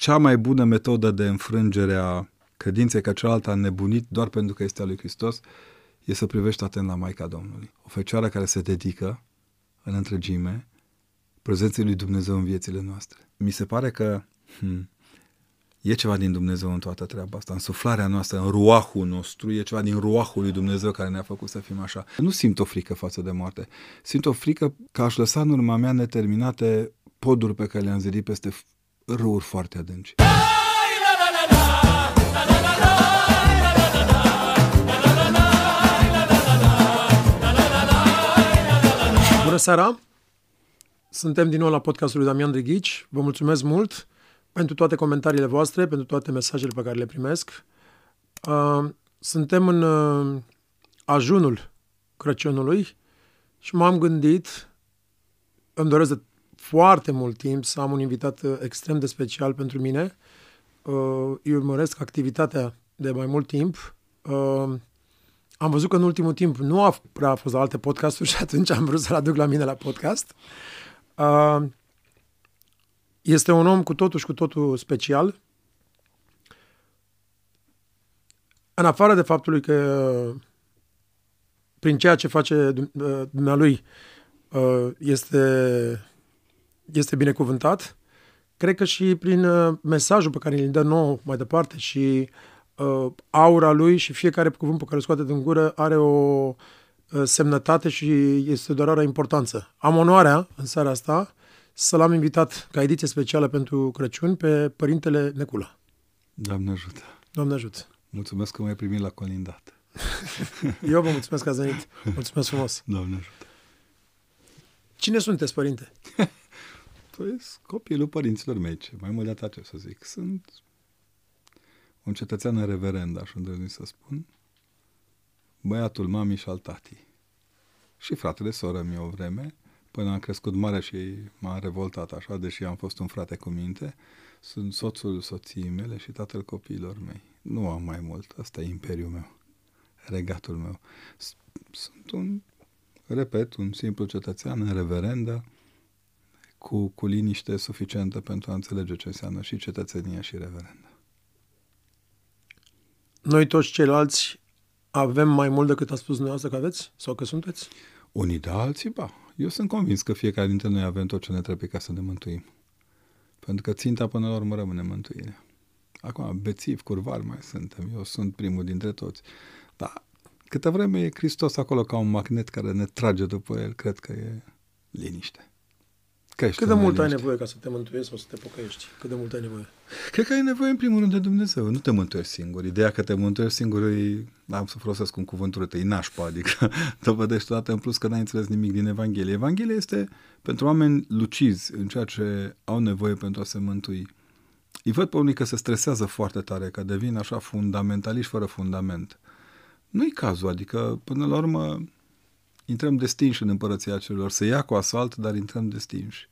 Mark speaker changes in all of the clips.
Speaker 1: cea mai bună metodă de înfrângere a credinței că cealaltă a nebunit doar pentru că este a lui Hristos, e să privești atent la Maica Domnului. O fecioară care se dedică în întregime prezenței lui Dumnezeu în viețile noastre. Mi se pare că hmm, e ceva din Dumnezeu în toată treaba asta, în suflarea noastră, în ruahul nostru, e ceva din ruahul lui Dumnezeu care ne-a făcut să fim așa. Nu simt o frică față de moarte. Simt o frică că aș lăsa în urma mea neterminate poduri pe care le-am zidit peste râuri foarte adânci.
Speaker 2: Bună seara! Suntem din nou la podcastul lui Damian Drighici. Vă mulțumesc mult pentru toate comentariile voastre, pentru toate mesajele pe care le primesc. Uh, suntem în uh, ajunul Crăciunului și m-am gândit, îmi doresc de foarte mult timp să am un invitat uh, extrem de special pentru mine. Eu urmăresc activitatea de mai mult timp. Am văzut că în ultimul timp nu a prea fost la alte podcasturi și atunci am vrut să-l aduc la mine la podcast. Este un om cu totul și cu totul special. În afară de faptului că prin ceea ce face dumnealui este, este binecuvântat, cred că și prin mesajul pe care îl dă nou mai departe și aura lui și fiecare cuvânt pe care îl scoate din gură are o semnătate și este de o importanță. Am onoarea în seara asta să l-am invitat ca ediție specială pentru Crăciun pe Părintele Necula.
Speaker 1: Doamne ajută!
Speaker 2: Doamne ajută!
Speaker 1: Mulțumesc că m-ai primit la colindat.
Speaker 2: Eu vă mulțumesc că ați venit. Mulțumesc frumos!
Speaker 1: Doamne ajută!
Speaker 2: Cine sunteți, Părinte?
Speaker 1: păi, copilul părinților mei, ce mai mult de atât ce să zic. Sunt un cetățean reverend, aș îndrăzni să spun, băiatul mamii și al tatii. Și fratele soră mi o vreme, până am crescut mare și m-a revoltat așa, deși am fost un frate cu minte, sunt soțul soției mele și tatăl copiilor mei. Nu am mai mult, asta e imperiul meu, regatul meu. Sunt un, repet, un simplu cetățean în reverendă, cu, cu liniște suficientă pentru a înțelege ce înseamnă și cetățenia și reverendă.
Speaker 2: Noi toți ceilalți avem mai mult decât a spus dumneavoastră că aveți? Sau că sunteți?
Speaker 1: Unii da, alții ba. Eu sunt convins că fiecare dintre noi avem tot ce ne trebuie ca să ne mântuim. Pentru că ținta până la urmă rămâne mântuirea. Acum, bețiv, curvar mai suntem. Eu sunt primul dintre toți. Dar câtă vreme e Hristos acolo ca un magnet care ne trage după el, cred că e liniște.
Speaker 2: Crește Cât de mult ai nevoie ca să te mântuiești sau să te pocăiești? Cât de mult ai nevoie?
Speaker 1: Cred că ai nevoie în primul rând de Dumnezeu. Nu te mântuiești singur. Ideea că te mântuiești singur e, am să folosesc un cuvântul tău, e nașpa, adică dovedești toată în plus că n-ai înțeles nimic din Evanghelie. Evanghelia este pentru oameni lucizi în ceea ce au nevoie pentru a se mântui. Îi văd pe unii că se stresează foarte tare, că devin așa fundamentaliști fără fundament. Nu-i cazul, adică până la urmă intrăm destinși în împărăția celor. Se ia cu asalt, dar intrăm destinși.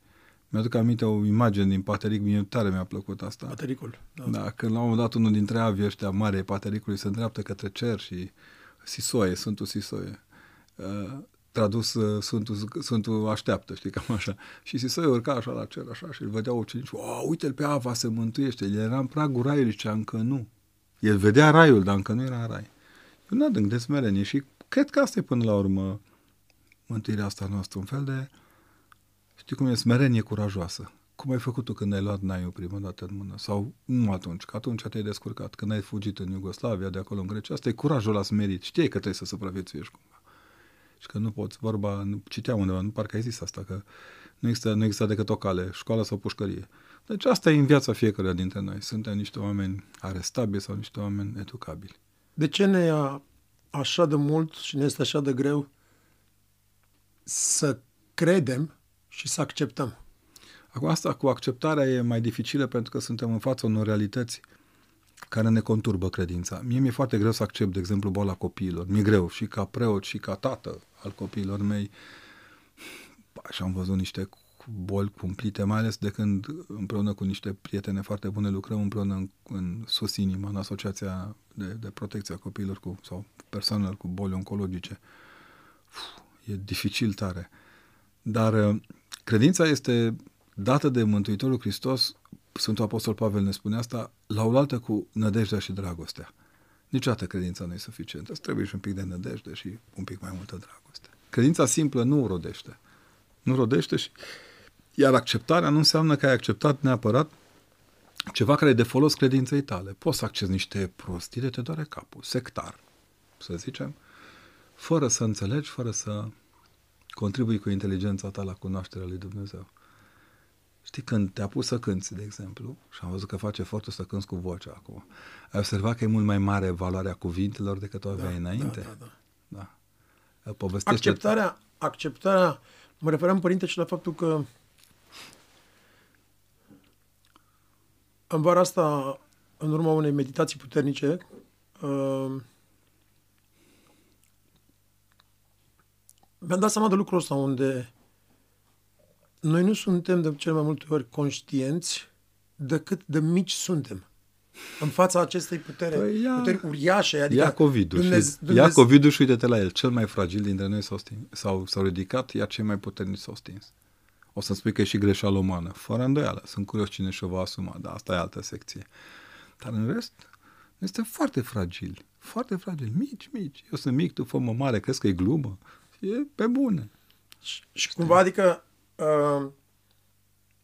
Speaker 1: Mi-aduc aminte o imagine din Pateric, mie tare mi-a plăcut asta.
Speaker 2: Patericul.
Speaker 1: Da. da, când la un moment dat unul dintre avii ăștia mare Patericului se îndreaptă către cer și Sisoie, Sfântul Sisoie. Uh, tradus uh, Sfântul, Sfântul așteaptă, știi, cam așa. Și Sisoie urca așa la cer, așa, și îl vedea ucenici, oh, uite-l pe Ava, se mântuiește. El era în pragul raiului, zicea, încă nu. El vedea raiul, dar încă nu era în rai. E un adânc de smerenie și cred că asta e până la urmă mântuirea asta noastră, un fel de Știi cum e? Smerenie curajoasă. Cum ai făcut tu când ai luat naiul prima dată în mână? Sau nu atunci, că atunci te-ai descurcat, când ai fugit în Iugoslavia, de acolo în Grecia. Asta e curajul la smerit. Știi că trebuie să supraviețuiești cumva. Și că nu poți, vorba, nu, citeam undeva, nu parcă ai zis asta, că nu există, nu există decât o cale, școală sau pușcărie. Deci asta e în viața fiecăruia dintre noi. Suntem niște oameni arestabili sau niște oameni educabili.
Speaker 2: De ce ne ia așa de mult și ne este așa de greu să credem și să acceptăm.
Speaker 1: Acum asta cu acceptarea e mai dificilă pentru că suntem în fața unor realități care ne conturbă credința. Mie mi-e foarte greu să accept, de exemplu, boala copiilor. Mi-e greu și ca preot și ca tată al copiilor mei. Și am văzut niște boli cumplite, mai ales de când împreună cu niște prietene foarte bune lucrăm împreună în, în sus inima, în Asociația de, de Protecție a Copiilor cu, sau persoanelor cu boli oncologice. Uf, e dificil tare. Dar Credința este dată de Mântuitorul Hristos Sfântul Apostol Pavel ne spune asta, la oaltă cu nădejdea și dragostea. Niciodată credința nu e suficientă. Îți trebuie și un pic de nădejde și un pic mai multă dragoste. Credința simplă nu rodește. Nu rodește și... Iar acceptarea nu înseamnă că ai acceptat neapărat ceva care e de folos credinței tale. Poți să accesi niște prostii de te doare capul, sectar, să zicem, fără să înțelegi, fără să contribui cu inteligența ta la cunoașterea lui Dumnezeu. Știi, când te-a pus să cânți, de exemplu, și am văzut că face efortul să cânți cu vocea acum, ai observat că e mult mai mare valoarea cuvintelor decât o aveai
Speaker 2: da,
Speaker 1: înainte?
Speaker 2: Da, da, da.
Speaker 1: da. Povestește
Speaker 2: acceptarea, acceptarea, mă referam, părinte, și la faptul că în vara asta, în urma unei meditații puternice, uh, mi-am dat seama de lucrul ăsta unde noi nu suntem de cel mai multe ori conștienți decât de mici suntem. În fața acestei putere, păi ia, puteri uriașe. Adică
Speaker 1: ia COVID-ul, Dumnezeu, și, Dumnezeu... ia COVID-ul și uite-te la el. Cel mai fragil dintre noi s-au, s-au, s-au ridicat, iar cei mai puternici s-au stins. O să spui că e și greșeală umană. Fără îndoială. Sunt curios cine și-o va asuma, dar asta e altă secție. Dar în rest, este foarte fragil. Foarte fragil. Mici, mici. Eu sunt mic, tu fă mă mare, crezi că e glumă? E pe bune.
Speaker 2: Și, și cumva, adică, uh,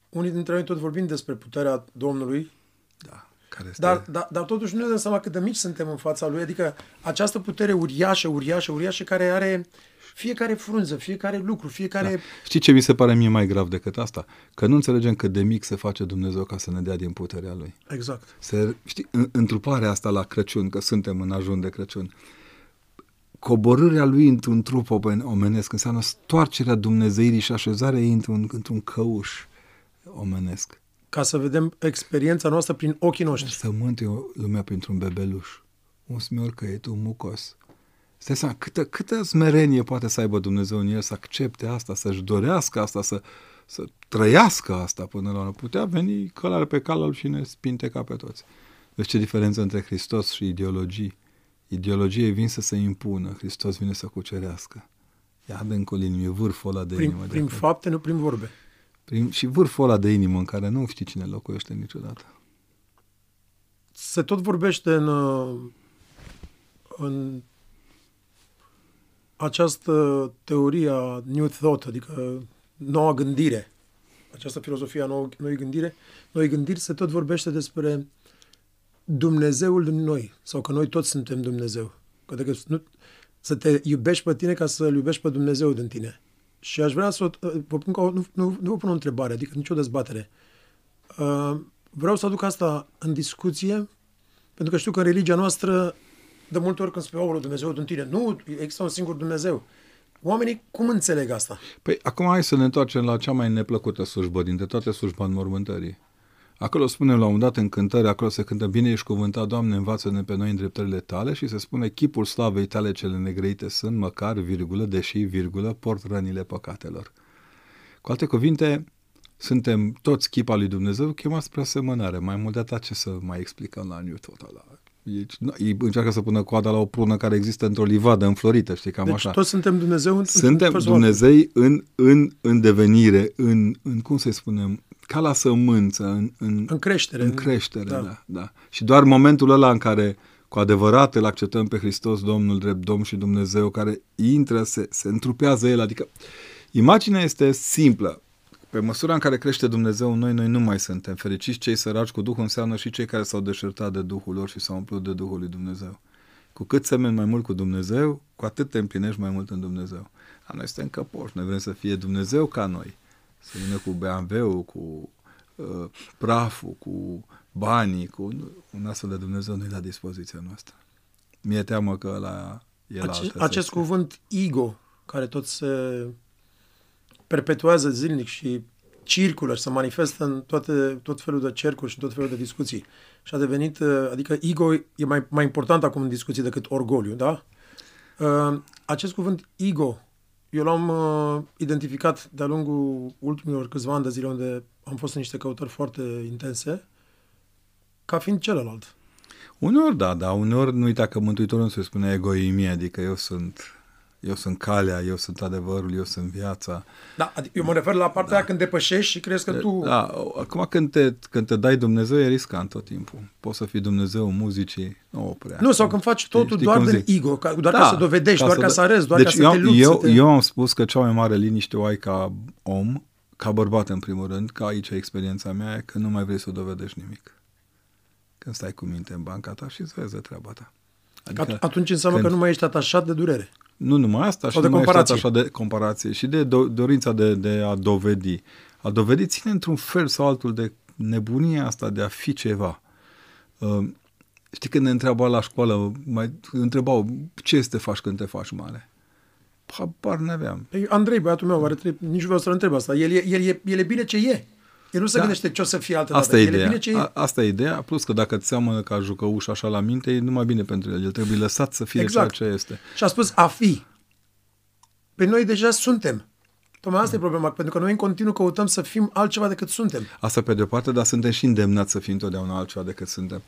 Speaker 2: unii dintre noi tot vorbim despre puterea Domnului,
Speaker 1: da, care este...
Speaker 2: dar, dar, dar totuși nu ne dăm seama cât de mici suntem în fața Lui, adică această putere uriașă, uriașă, uriașă, care are fiecare frunză, fiecare lucru, fiecare... Da.
Speaker 1: Știi ce mi se pare mie mai grav decât asta? Că nu înțelegem cât de mic se face Dumnezeu ca să ne dea din puterea Lui.
Speaker 2: Exact.
Speaker 1: Se, știi, întruparea asta la Crăciun, că suntem în ajun de Crăciun, coborârea lui într-un trup omenesc înseamnă stoarcerea Dumnezeirii și așezarea ei într-un, într-un căuș omenesc.
Speaker 2: Ca să vedem experiența noastră prin ochii noștri.
Speaker 1: Să mântui lumea printr-un bebeluș. Un smiorcăiet, un mucos. Stai seama, câtă, câtă smerenie poate să aibă Dumnezeu în el să accepte asta, să-și dorească asta, să, să trăiască asta până la urmă. Putea veni călare pe calul și ne spinte ca pe toți. Deci ce diferență între Hristos și ideologii. Ideologie vin să se impună, Hristos vine să cucerească. Ia adâncul inimii, vârful ăla de
Speaker 2: prin,
Speaker 1: inimă.
Speaker 2: Prin de fapte, nu prin vorbe.
Speaker 1: Prin, și vârful ăla de inimă în care nu știi cine locuiește niciodată.
Speaker 2: Se tot vorbește în, în această teorie a New Thought, adică noua gândire, această filozofie a nou, noi gândire, noi gândiri se tot vorbește despre Dumnezeul din noi, sau că noi toți suntem Dumnezeu. Că dacă nu, să te iubești pe tine ca să-L iubești pe Dumnezeu din tine. Și aș vrea să vă pun ca o, nu, nu, nu vă pun o întrebare, adică nicio dezbatere. Uh, vreau să aduc asta în discuție, pentru că știu că în religia noastră de multe ori când spui, oh, Dumnezeu din tine, nu, există un singur Dumnezeu. Oamenii cum înțeleg asta?
Speaker 1: Păi acum hai să ne întoarcem la cea mai neplăcută slujbă dintre toate slujba înmormântării. Acolo spunem la un dat în cântare, acolo se cântă Bine ești cuvântat, Doamne, învață-ne pe noi în dreptările tale și se spune Chipul slavei tale cele negreite sunt, măcar, virgulă, deși, virgulă, port rănile păcatelor. Cu alte cuvinte, suntem toți chip al lui Dumnezeu chemați spre asemănare. Mai mult de atât ce să mai explicăm la New tot la ei, ei încearcă să pună coada la o prună care există într-o livadă înflorită, știi, cam
Speaker 2: deci
Speaker 1: așa.
Speaker 2: toți suntem Dumnezeu în
Speaker 1: Suntem în Dumnezei în, în, în devenire, în, în, cum să spunem, ca la sămânță, în, în,
Speaker 2: în creștere.
Speaker 1: În creștere, da. da, da. Și doar momentul ăla în care cu adevărat îl acceptăm pe Hristos, Domnul drept Domn și Dumnezeu, care intră, se, se întrupează El, adică imaginea este simplă. Pe măsura în care crește Dumnezeu în noi, noi nu mai suntem fericiți. Cei săraci cu Duhul înseamnă și cei care s-au deșertat de Duhul lor și s-au umplut de Duhul lui Dumnezeu. Cu cât semeni mai mult cu Dumnezeu, cu atât te împlinești mai mult în Dumnezeu. A noi suntem căpoși, noi vrem să fie Dumnezeu ca noi. Să vină cu BMW-ul, cu uh, praful, cu banii, cu un astfel de Dumnezeu nu-i la dispoziția noastră. Mi-e teamă că la e
Speaker 2: la Ace, Acest cuvânt ego, care tot se perpetuează zilnic și circulă și se manifestă în toate, tot felul de cercuri și tot felul de discuții. Și a devenit, uh, adică ego e mai, mai important acum în discuții decât orgoliu, da? Uh, acest cuvânt ego, eu l-am uh, identificat de-a lungul ultimilor câțiva ani de zile unde am fost în niște căutări foarte intense, ca fiind celălalt.
Speaker 1: Uneori da, dar uneori nu uita că Mântuitorul se spune egoimie, adică eu sunt Eu sunt calea, eu sunt adevărul, eu sunt viața.
Speaker 2: Da, adică eu mă refer la partea da. aia când depășești și crezi că tu...
Speaker 1: Da, acum când te, când te dai Dumnezeu e riscant tot timpul. Poți să fii Dumnezeu muzicii, nu o prea.
Speaker 2: Nu, sau când faci totul știi doar din ego, doar da, ca să dovedești, ca doar să ca să arăți, doar
Speaker 1: deci
Speaker 2: ca să
Speaker 1: eu,
Speaker 2: te lupți.
Speaker 1: Eu,
Speaker 2: te...
Speaker 1: eu am spus că cea mai mare liniște o ai ca om, ca bărbat în primul rând, că aici e experiența mea, e că nu mai vrei să dovedești nimic. Când stai cu minte în banca ta și îți vezi de treaba ta.
Speaker 2: Adică Atunci înseamnă când... că nu mai ești atașat de durere.
Speaker 1: Nu numai asta, și
Speaker 2: de
Speaker 1: nu
Speaker 2: comparație.
Speaker 1: așa de comparație, și de do- dorința de, de a dovedi. A dovedi ține într-un fel sau altul de nebunia asta de a fi ceva. Uh, știi când ne întreabă la școală, mai întrebau ce este faci când te faci mare? Habar n-aveam.
Speaker 2: Păi Andrei, băiatul meu, are trei, nici vreau să-l întreb asta. El e, el, e, el e bine ce e. El nu se da. gândește ce o să fie altă
Speaker 1: Asta
Speaker 2: dată.
Speaker 1: e
Speaker 2: El
Speaker 1: ideea.
Speaker 2: bine ce e.
Speaker 1: A, asta e ideea, plus că dacă ți seamănă ca jucăuș așa la minte, e numai bine pentru el. El trebuie lăsat să fie
Speaker 2: Exact.
Speaker 1: ceea ce este.
Speaker 2: Și a spus a fi. Pe noi deja suntem. Tocmai asta e problema, pentru că noi în continuu căutăm să fim altceva decât suntem.
Speaker 1: Asta pe de-o parte, dar suntem și îndemnați să fim întotdeauna altceva decât suntem.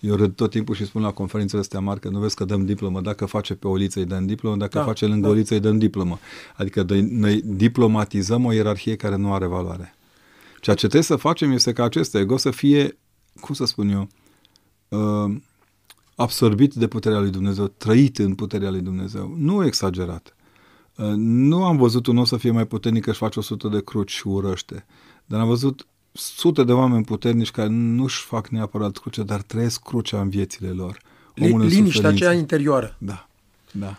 Speaker 1: Eu râd tot timpul și spun la conferințele astea mari că nu vezi că dăm diplomă. Dacă face pe o liță, îi dăm diplomă, dacă
Speaker 2: Da,
Speaker 1: face lângă
Speaker 2: da.
Speaker 1: o liță, îi dăm diplomă. Adică noi, noi diplomatizăm o ierarhie care nu are valoare. Ceea ce trebuie să facem este ca acest ego să fie, cum să spun eu, uh, absorbit de puterea lui Dumnezeu, trăit în puterea lui Dumnezeu, nu exagerat. Uh, Nu am văzut un om să fie mai puternic că își face 100 de cruci și urăște, dar am văzut sute de oameni puternici care nu-și fac neapărat cruce, dar trăiesc crucea în viețile lor. Omul în
Speaker 2: Liniștea
Speaker 1: suferință.
Speaker 2: aceea interioară.
Speaker 1: Da, da.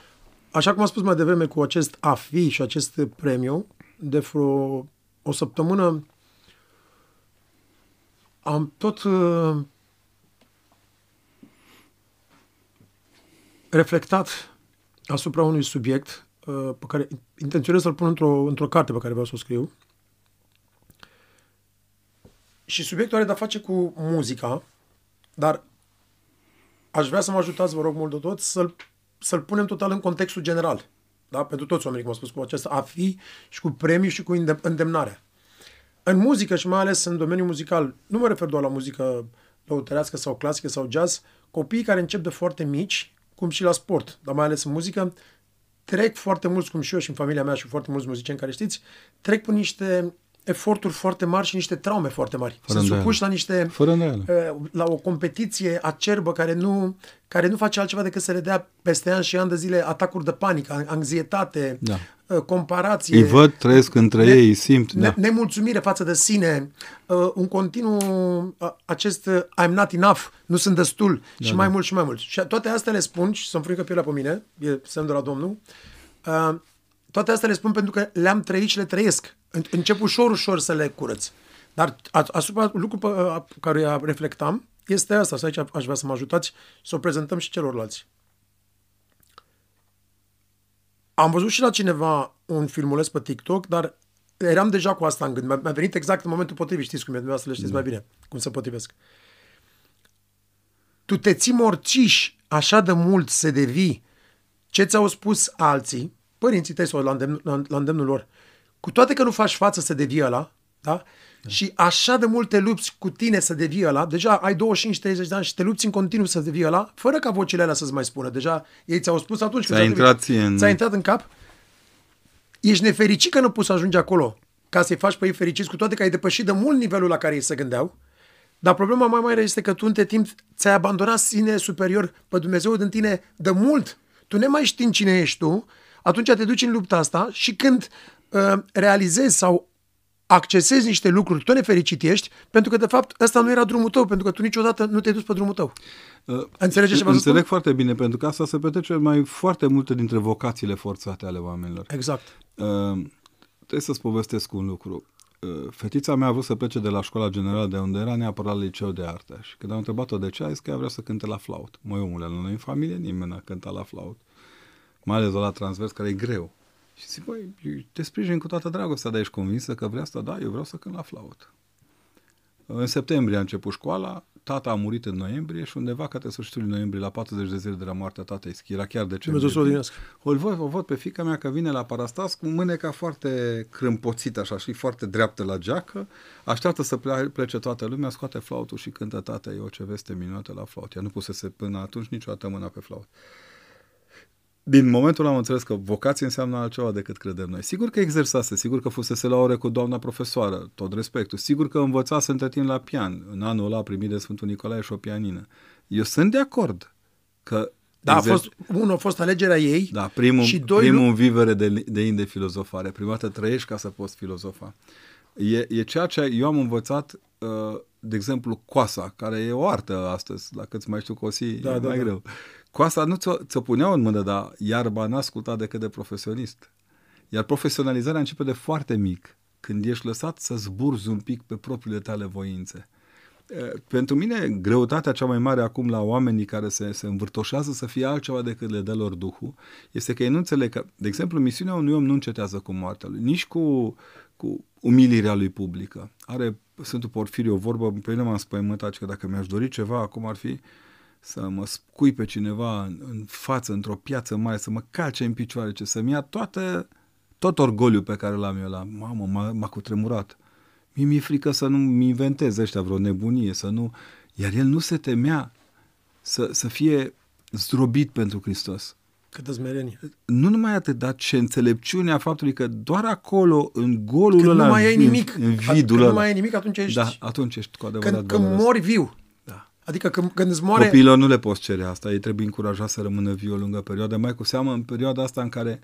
Speaker 2: Așa cum am spus mai devreme cu acest a fi și acest premiu, de vreo o săptămână am tot uh, reflectat asupra unui subiect uh, pe care intenționez să-l pun într-o, într-o carte pe care vreau să o scriu. Și subiectul are de-a face cu muzica, dar aș vrea să mă ajutați, vă rog mult de tot, să-l, să-l punem total în contextul general. Da? Pentru toți oamenii, cum am spus, cu acest a fi și cu premiu și cu îndem- îndemnarea. În muzică și mai ales în domeniul muzical, nu mă refer doar la muzică lăutărească sau clasică sau jazz, copiii care încep de foarte mici, cum și la sport, dar mai ales în muzică, trec foarte mulți, cum și eu și în familia mea și foarte mulți muzicieni care știți, trec prin niște eforturi foarte mari și niște traume foarte mari.
Speaker 1: Fără
Speaker 2: Sunt
Speaker 1: îndoială.
Speaker 2: supuși la niște
Speaker 1: Fără îndoială.
Speaker 2: uh, la o competiție acerbă care nu, care nu face altceva decât să le dea peste ani și ani de zile atacuri de panică, anxietate,
Speaker 1: Da.
Speaker 2: uh, comparație.
Speaker 1: Îi văd, trăiesc între
Speaker 2: ne-
Speaker 1: ei, îi simt.
Speaker 2: ne,
Speaker 1: Da.
Speaker 2: nemulțumire față de sine, uh, un continuu, uh, acest uh, I'm not enough, nu sunt destul
Speaker 1: Da,
Speaker 2: și mai mult și mai mult. Și toate astea le spun și să-mi frică pielea pe mine, e semn de la Domnul, uh, toate astea le spun pentru că le-am trăit și le trăiesc. În- Încep ușor, ușor să le curăț. Dar a- asupra lucru pe a- care reflectam este asta, și aici aș vrea să mă ajutați să o prezentăm și celorlalți. Am văzut și la cineva un filmuleț pe TikTok, dar eram deja cu asta în gând. Mi-a mi-a venit exact în momentul potrivit. Știți cum e, dumneavoastră le știți mai bine, cum se potrivesc. Tu te ții morțiși așa de mult să devii ce ți-au spus alții, părinții tăi sau la, îndemn, la, la îndemnul lor, cu toate că nu faci față să devii ăla, da? Și așa de mult te lupți cu tine să devii ăla, deja ai 25-30 de ani și te lupți în continuu să devii ăla, fără ca vocile alea să-ți mai spună. Deja ei ți-au spus atunci.
Speaker 1: Ți-a
Speaker 2: când
Speaker 1: intrat ție în-
Speaker 2: Ți-a intrat în cap. Ești nefericit că nu poți să ajungi acolo ca să-i faci pe ei fericiți, cu toate că ai depășit de mult nivelul la care ei se gândeau. Dar problema mai mare este că tu între timp ți-ai abandonat sine superior pe Dumnezeu din tine de mult. Tu ne mai știi cine ești tu, atunci te duci în lupta asta și când uh, realizezi sau accesezi niște lucruri, tu nefericit ești, pentru că de fapt ăsta nu era drumul tău, pentru că tu niciodată nu te-ai dus pe drumul tău.
Speaker 1: Uh,
Speaker 2: Înțelegeți ce vă
Speaker 1: Înțeleg
Speaker 2: spun?
Speaker 1: foarte bine, pentru că asta se petrece mai foarte multe dintre vocațiile forțate ale oamenilor.
Speaker 2: Exact.
Speaker 1: Uh, trebuie să-ți povestesc un lucru. Uh, fetița mea a vrut să plece de la școala generală de unde era neapărat liceu de artă. Și când am întrebat-o de ce, a zis că ea vrea să cânte la flaut. Măi, omule, la noi în familie nimeni n-a cântat la flaut. Mai ales la transvers, care e greu. Și zic, băi, eu te sprijin cu toată dragostea, dar ești convinsă că vrea asta? Da, eu vreau să cânt la flaut. În septembrie a început școala, tata a murit în noiembrie și undeva către sfârșitul lui noiembrie, la 40 de zile de la moartea tatei, era chiar decembrie.
Speaker 2: Dumnezeu să o odinească.
Speaker 1: O văd, o văd pe fica mea că vine la parastas cu mâneca foarte crâmpoțită așa și foarte dreaptă la geacă, așteaptă să ple- plece toată lumea, scoate flautul și cântă tata, e o ce veste minunată la flaut. Ea nu pusese până atunci niciodată mâna pe flaut. Din momentul am înțeles că vocație înseamnă altceva decât credem noi. Sigur că exersase, sigur că fusese la ore cu doamna profesoară, tot respectul. Sigur că învățase între timp la pian. În anul ăla a primit de Sfântul Nicolae și o pianină. Eu sunt de acord că
Speaker 2: da, a fost, unul a fost alegerea ei
Speaker 1: da, primul,
Speaker 2: și doi...
Speaker 1: primul vivere de, de in de filozofare. Prima dată trăiești ca să poți filozofa. E, e ceea ce eu am învățat, uh, de exemplu, coasa, care e o artă astăzi, dacă îți mai știu cosi, da, e da, mai da. greu. Coasa nu ți-o, ți-o puneau în mână, dar iarba n-a ascultat decât de profesionist. Iar profesionalizarea începe de foarte mic, când ești lăsat să zburzi un pic pe propriile tale voințe. Pentru mine, greutatea cea mai mare acum la oamenii care se, se învârtoșează să fie altceva decât le dă lor Duhul, este că ei nu înțeleg că, de exemplu, misiunea unui om nu încetează cu moartea lui, nici cu, cu umilirea lui publică. Are Sfântul Porfirie o vorbă, pe mine m-am spăimântat că dacă mi-aș dori ceva, acum ar fi să mă scui pe cineva în, în față, într-o piață mare, să mă calce în picioare, ce să-mi ia toată, tot orgoliu pe care l-am eu la mamă, m-a, m-a cutremurat. Mie mi-e frică să nu-mi inventez ăștia vreo nebunie, să nu... Iar el nu se temea să, să fie zdrobit pentru Hristos.
Speaker 2: Câtă smerenie.
Speaker 1: Nu numai atât, dar ce înțelepciunea faptului că doar acolo, în golul
Speaker 2: când
Speaker 1: ăla,
Speaker 2: nu mai ai nimic,
Speaker 1: în vidul
Speaker 2: când nu mai ai nimic, atunci ești...
Speaker 1: Da, atunci ești cu adevărat
Speaker 2: Când, când mori viu.
Speaker 1: Da.
Speaker 2: Adică când, când îți moare...
Speaker 1: Copiilor nu le poți cere asta, ei trebuie încurajat să rămână viu o lungă perioadă, mai cu seamă în perioada asta în care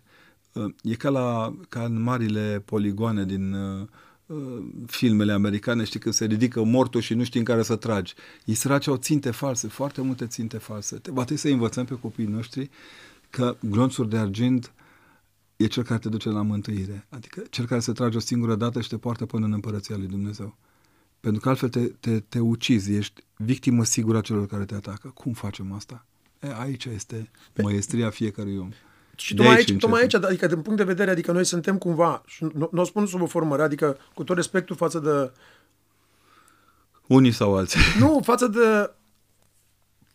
Speaker 1: uh, e ca, la, ca în marile poligoane din uh, uh, filmele americane, știi, când se ridică mortul și nu știi în care să tragi. Ei săraci au ținte false, foarte multe ținte false. Va trebui să învățăm pe copiii noștri că glonțul de argint e cel care te duce la mântuire. Adică cel care se trage o singură dată și te poartă până în împărăția lui Dumnezeu. Pentru că altfel te, te, te ucizi, ești victimă sigură a celor care te atacă. Cum facem asta? E, aici este măestria fiecărui om.
Speaker 2: Și tocmai aici, tocmai aici, adică din punct de vedere, adică noi suntem cumva, și nu, nu o spun sub o formă, adică cu tot respectul față de...
Speaker 1: Unii sau alții.
Speaker 2: Nu, față de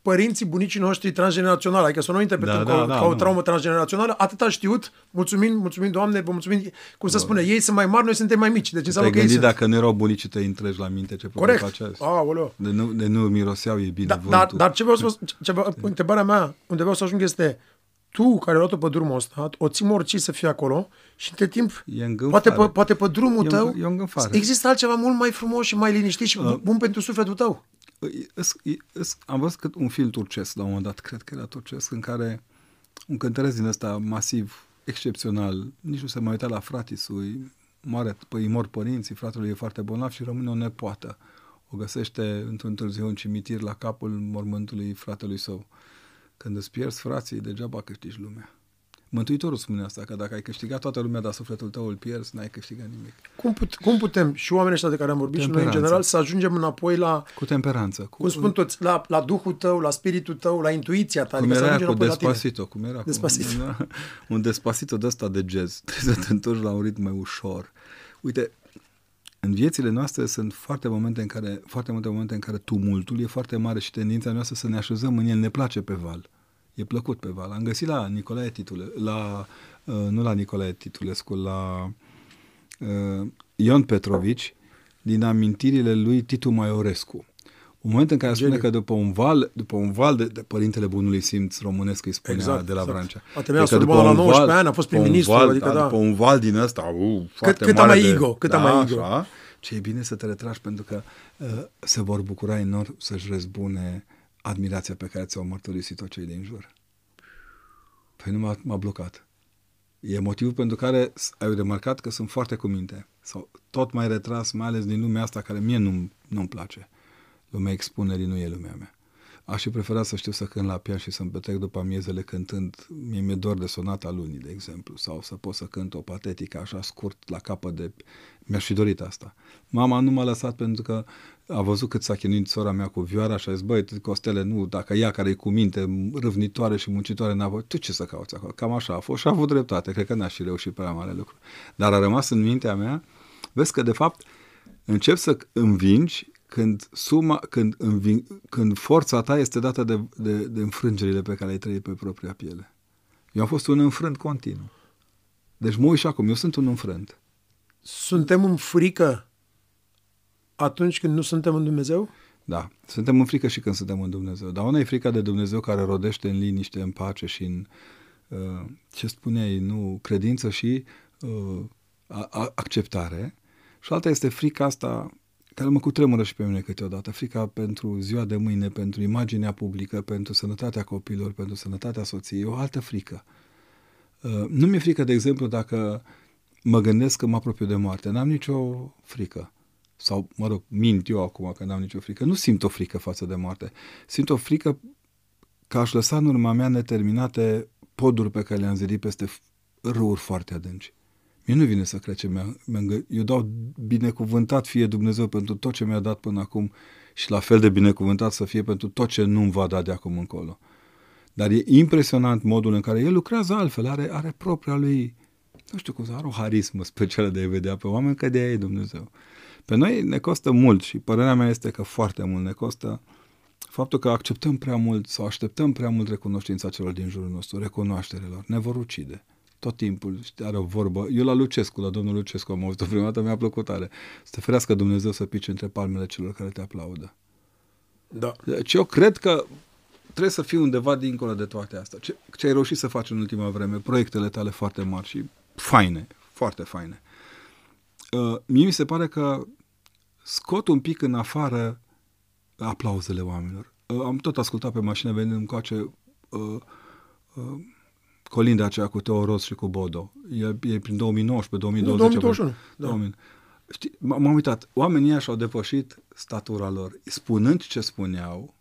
Speaker 2: părinții, bunicii noștri transgeneraționali, adică să nu interpretăm da, ca, da, da, ca o traumă transgenerațională, atât a știut, mulțumim, mulțumim Doamne, vă mulțumim, cum se spune, ei sunt mai mari, noi suntem mai mici. Deci
Speaker 1: înseamnă că ei dacă nu erau bunicii tăi întregi la minte ce
Speaker 2: Corect. faceți. Aoleo.
Speaker 1: De nu, de nu miroseau, e bine
Speaker 2: da, dar, dar ce vreau să ce, întrebarea mea, unde vreau să ajung este, tu care ai luat-o pe drumul ăsta, o ții morții să fie acolo și între timp, poate pe, poate pe drumul
Speaker 1: e
Speaker 2: tău,
Speaker 1: e
Speaker 2: există altceva mult mai frumos și mai liniștit și uh, bun pentru sufletul tău
Speaker 1: am văzut un film turcesc la un moment dat, cred că era turcesc, în care un cântăresc din ăsta masiv, excepțional, nici nu se mai uita la fratisul, moare, păi mor părinții, fratele e foarte bolnav și rămâne o nepoată. O găsește într-un târziu un cimitir la capul mormântului fratelui său. Când îți pierzi frații, degeaba câștigi lumea. Mântuitorul spune asta, că dacă ai câștigat toată lumea, dar sufletul tău îl pierzi, n-ai câștigat nimic.
Speaker 2: Cum, put, cum putem, și oamenii ăștia de care am vorbit temperanță. și noi în general, să ajungem înapoi la...
Speaker 1: Cu temperanță. Cu,
Speaker 2: cum spun toți, la, la Duhul tău, la spiritul tău, la intuiția ta.
Speaker 1: Cum
Speaker 2: adică
Speaker 1: era cu Despacito, cum era
Speaker 2: Despacito.
Speaker 1: Cu, un, un Despacito de ăsta de jazz. Trebuie să te întorci la un ritm mai ușor. Uite, în viețile noastre sunt foarte momente în care, foarte multe momente în care tumultul e foarte mare și tendința noastră să ne așezăm în el, ne place pe val. E plăcut pe val. Am găsit la Nicolae Titule, la Uh, nu la Nicolae Titulescu, la uh, Ion Petrovici, din amintirile lui Titu Maiorescu. Un moment în care Geniu. spune că după un val, după un val de, de părintele bunului simț românesc, îi spunea
Speaker 2: exact,
Speaker 1: de la
Speaker 2: exact.
Speaker 1: Vrancea.
Speaker 2: A terminat după la 19 val, ani, a fost prim-ministru.
Speaker 1: Val,
Speaker 2: adică, da.
Speaker 1: După un val din ăsta, uh, foarte
Speaker 2: cât, cât
Speaker 1: mare.
Speaker 2: Cât
Speaker 1: mai
Speaker 2: ego, cât
Speaker 1: da,
Speaker 2: mai ego.
Speaker 1: Așa, ce e bine să te retragi pentru că uh, se vor bucura enorm să-și răzbune admirația pe care ți-au mărturisit-o cei din jur. Păi nu m-a, m-a blocat. E motivul pentru care ai remarcat că sunt foarte cu minte. Sau tot mai retras, mai ales din lumea asta care mie nu, nu-mi place. Lumea expunerii nu e lumea mea. Aș fi preferat să știu să cânt la pian și să-mi petrec după amiezele cântând, mie mi-e dor de sonata lunii, de exemplu, sau să pot să cânt o patetică așa scurt la capăt de... Mi-aș fi dorit asta. Mama nu m-a lăsat pentru că a văzut cât s-a chinuit sora mea cu vioara și a zis, băi, Costele, nu, dacă ea care e cu minte, râvnitoare și muncitoare, n-a avut, tu ce să cauți acolo? Cam așa a fost și a avut dreptate, cred că n-a și reușit prea mare lucru. Dar a rămas în mintea mea, vezi că de fapt încep să învingi când, suma, când, înving, când forța ta este dată de, de, de înfrângerile pe care le-ai trăit pe propria piele. Eu am fost un înfrânt continuu. Deci mă uit și acum, eu sunt un înfrânt.
Speaker 2: Suntem în frică atunci când nu suntem în Dumnezeu?
Speaker 1: Da, suntem în frică și când suntem în Dumnezeu. Dar una e frica de Dumnezeu care rodește în liniște, în pace și în, uh, ce spuneai, nu, credință și uh, acceptare. Și alta este frica asta care mă cutremură și pe mine câteodată. Frica pentru ziua de mâine, pentru imaginea publică, pentru sănătatea copilor, pentru sănătatea soției, o altă frică. Uh, nu mi-e frică, de exemplu, dacă mă gândesc că mă apropiu de moarte. N-am nicio frică. Sau, mă rog, mint eu acum că n-am nicio frică. Nu simt o frică față de moarte. Simt o frică că aș lăsa în urma mea neterminate poduri pe care le-am zidit peste râuri foarte adânci. Mie nu vine să cred ce mi-a, mi Eu dau binecuvântat fie Dumnezeu pentru tot ce mi-a dat până acum și la fel de binecuvântat să fie pentru tot ce nu-mi va da de acum încolo. Dar e impresionant modul în care el lucrează altfel, are, are propria lui, nu știu cum să are o harismă specială de a vedea pe oameni, că de aia e Dumnezeu. Pe noi ne costă mult și părerea mea este că foarte mult ne costă faptul că acceptăm prea mult sau așteptăm prea mult recunoștința celor din jurul nostru, recunoașterelor, ne vor ucide tot timpul, știi, are o vorbă. Eu la Lucescu, la domnul Lucescu am auzit-o prima dată, mi-a plăcut tare. Să te ferească Dumnezeu să pici între palmele celor care te aplaudă.
Speaker 2: Da.
Speaker 1: Deci eu cred că trebuie să fii undeva dincolo de toate astea. Ce, ce ai reușit să faci în ultima vreme, proiectele tale foarte mari și faine, foarte faine. Uh, mie mi se pare că scot un pic în afară aplauzele oamenilor. Uh, am tot ascultat pe mașină venind încoace uh, uh, colinda aceea cu Teo Ros și cu Bodo. E, e prin 2019, 2020.
Speaker 2: 2021, da.
Speaker 1: 2000. Știi, m-am uitat, oamenii ăia și-au depășit statura lor, spunând ce spuneau,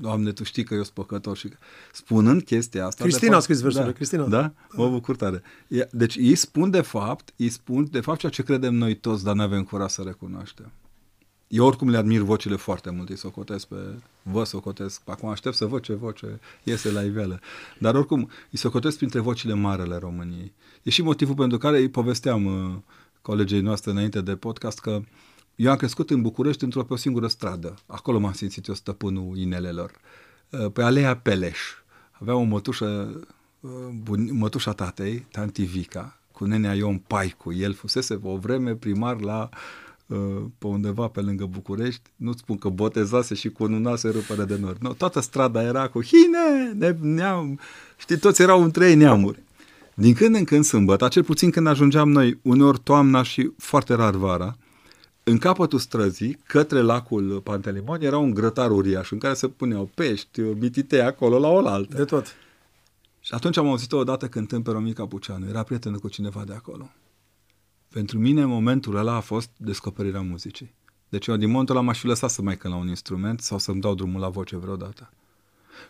Speaker 1: Doamne, tu știi că eu sunt păcător și spunând chestia asta...
Speaker 2: Cristina fapt, a scris versurile,
Speaker 1: da,
Speaker 2: Cristina.
Speaker 1: Da? Mă bucur tare. Deci ei spun de fapt, ei spun de fapt ceea ce credem noi toți, dar nu avem curaj să recunoaștem. Eu oricum le admir vocile foarte mult, îi socotesc pe, vă socotesc, acum aștept să văd ce voce iese la iveală, dar oricum îi socotesc printre vocile mari ale României. E și motivul pentru care îi povesteam uh, colegii noastre înainte de podcast că eu am crescut în București într-o pe o singură stradă. Acolo m-am simțit eu stăpânul inelelor. Uh, pe Alea Peleș. Avea o mătușă, uh, bun, mătușa tatei, tanti Vica, cu nenea Ion Paicu. El fusese o vreme primar la uh, pe undeva pe lângă București, nu-ți spun că botezase și cununase rupere de nori. No, toată strada era cu hine, ne, neam, știi, toți erau între ei neamuri. Din când în când sâmbătă, cel puțin când ajungeam noi, uneori toamna și foarte rar vara, în capătul străzii, către lacul Pantelimon, era un grătar uriaș în care se puneau pești, mititei acolo la oaltă.
Speaker 2: De tot.
Speaker 1: Și atunci am auzit-o odată cântând pe Romica Puceanu. Era prietenă cu cineva de acolo. Pentru mine momentul ăla a fost descoperirea muzicii. Deci eu din momentul ăla m-aș fi lăsat să mai cânt la un instrument sau să-mi dau drumul la voce vreodată.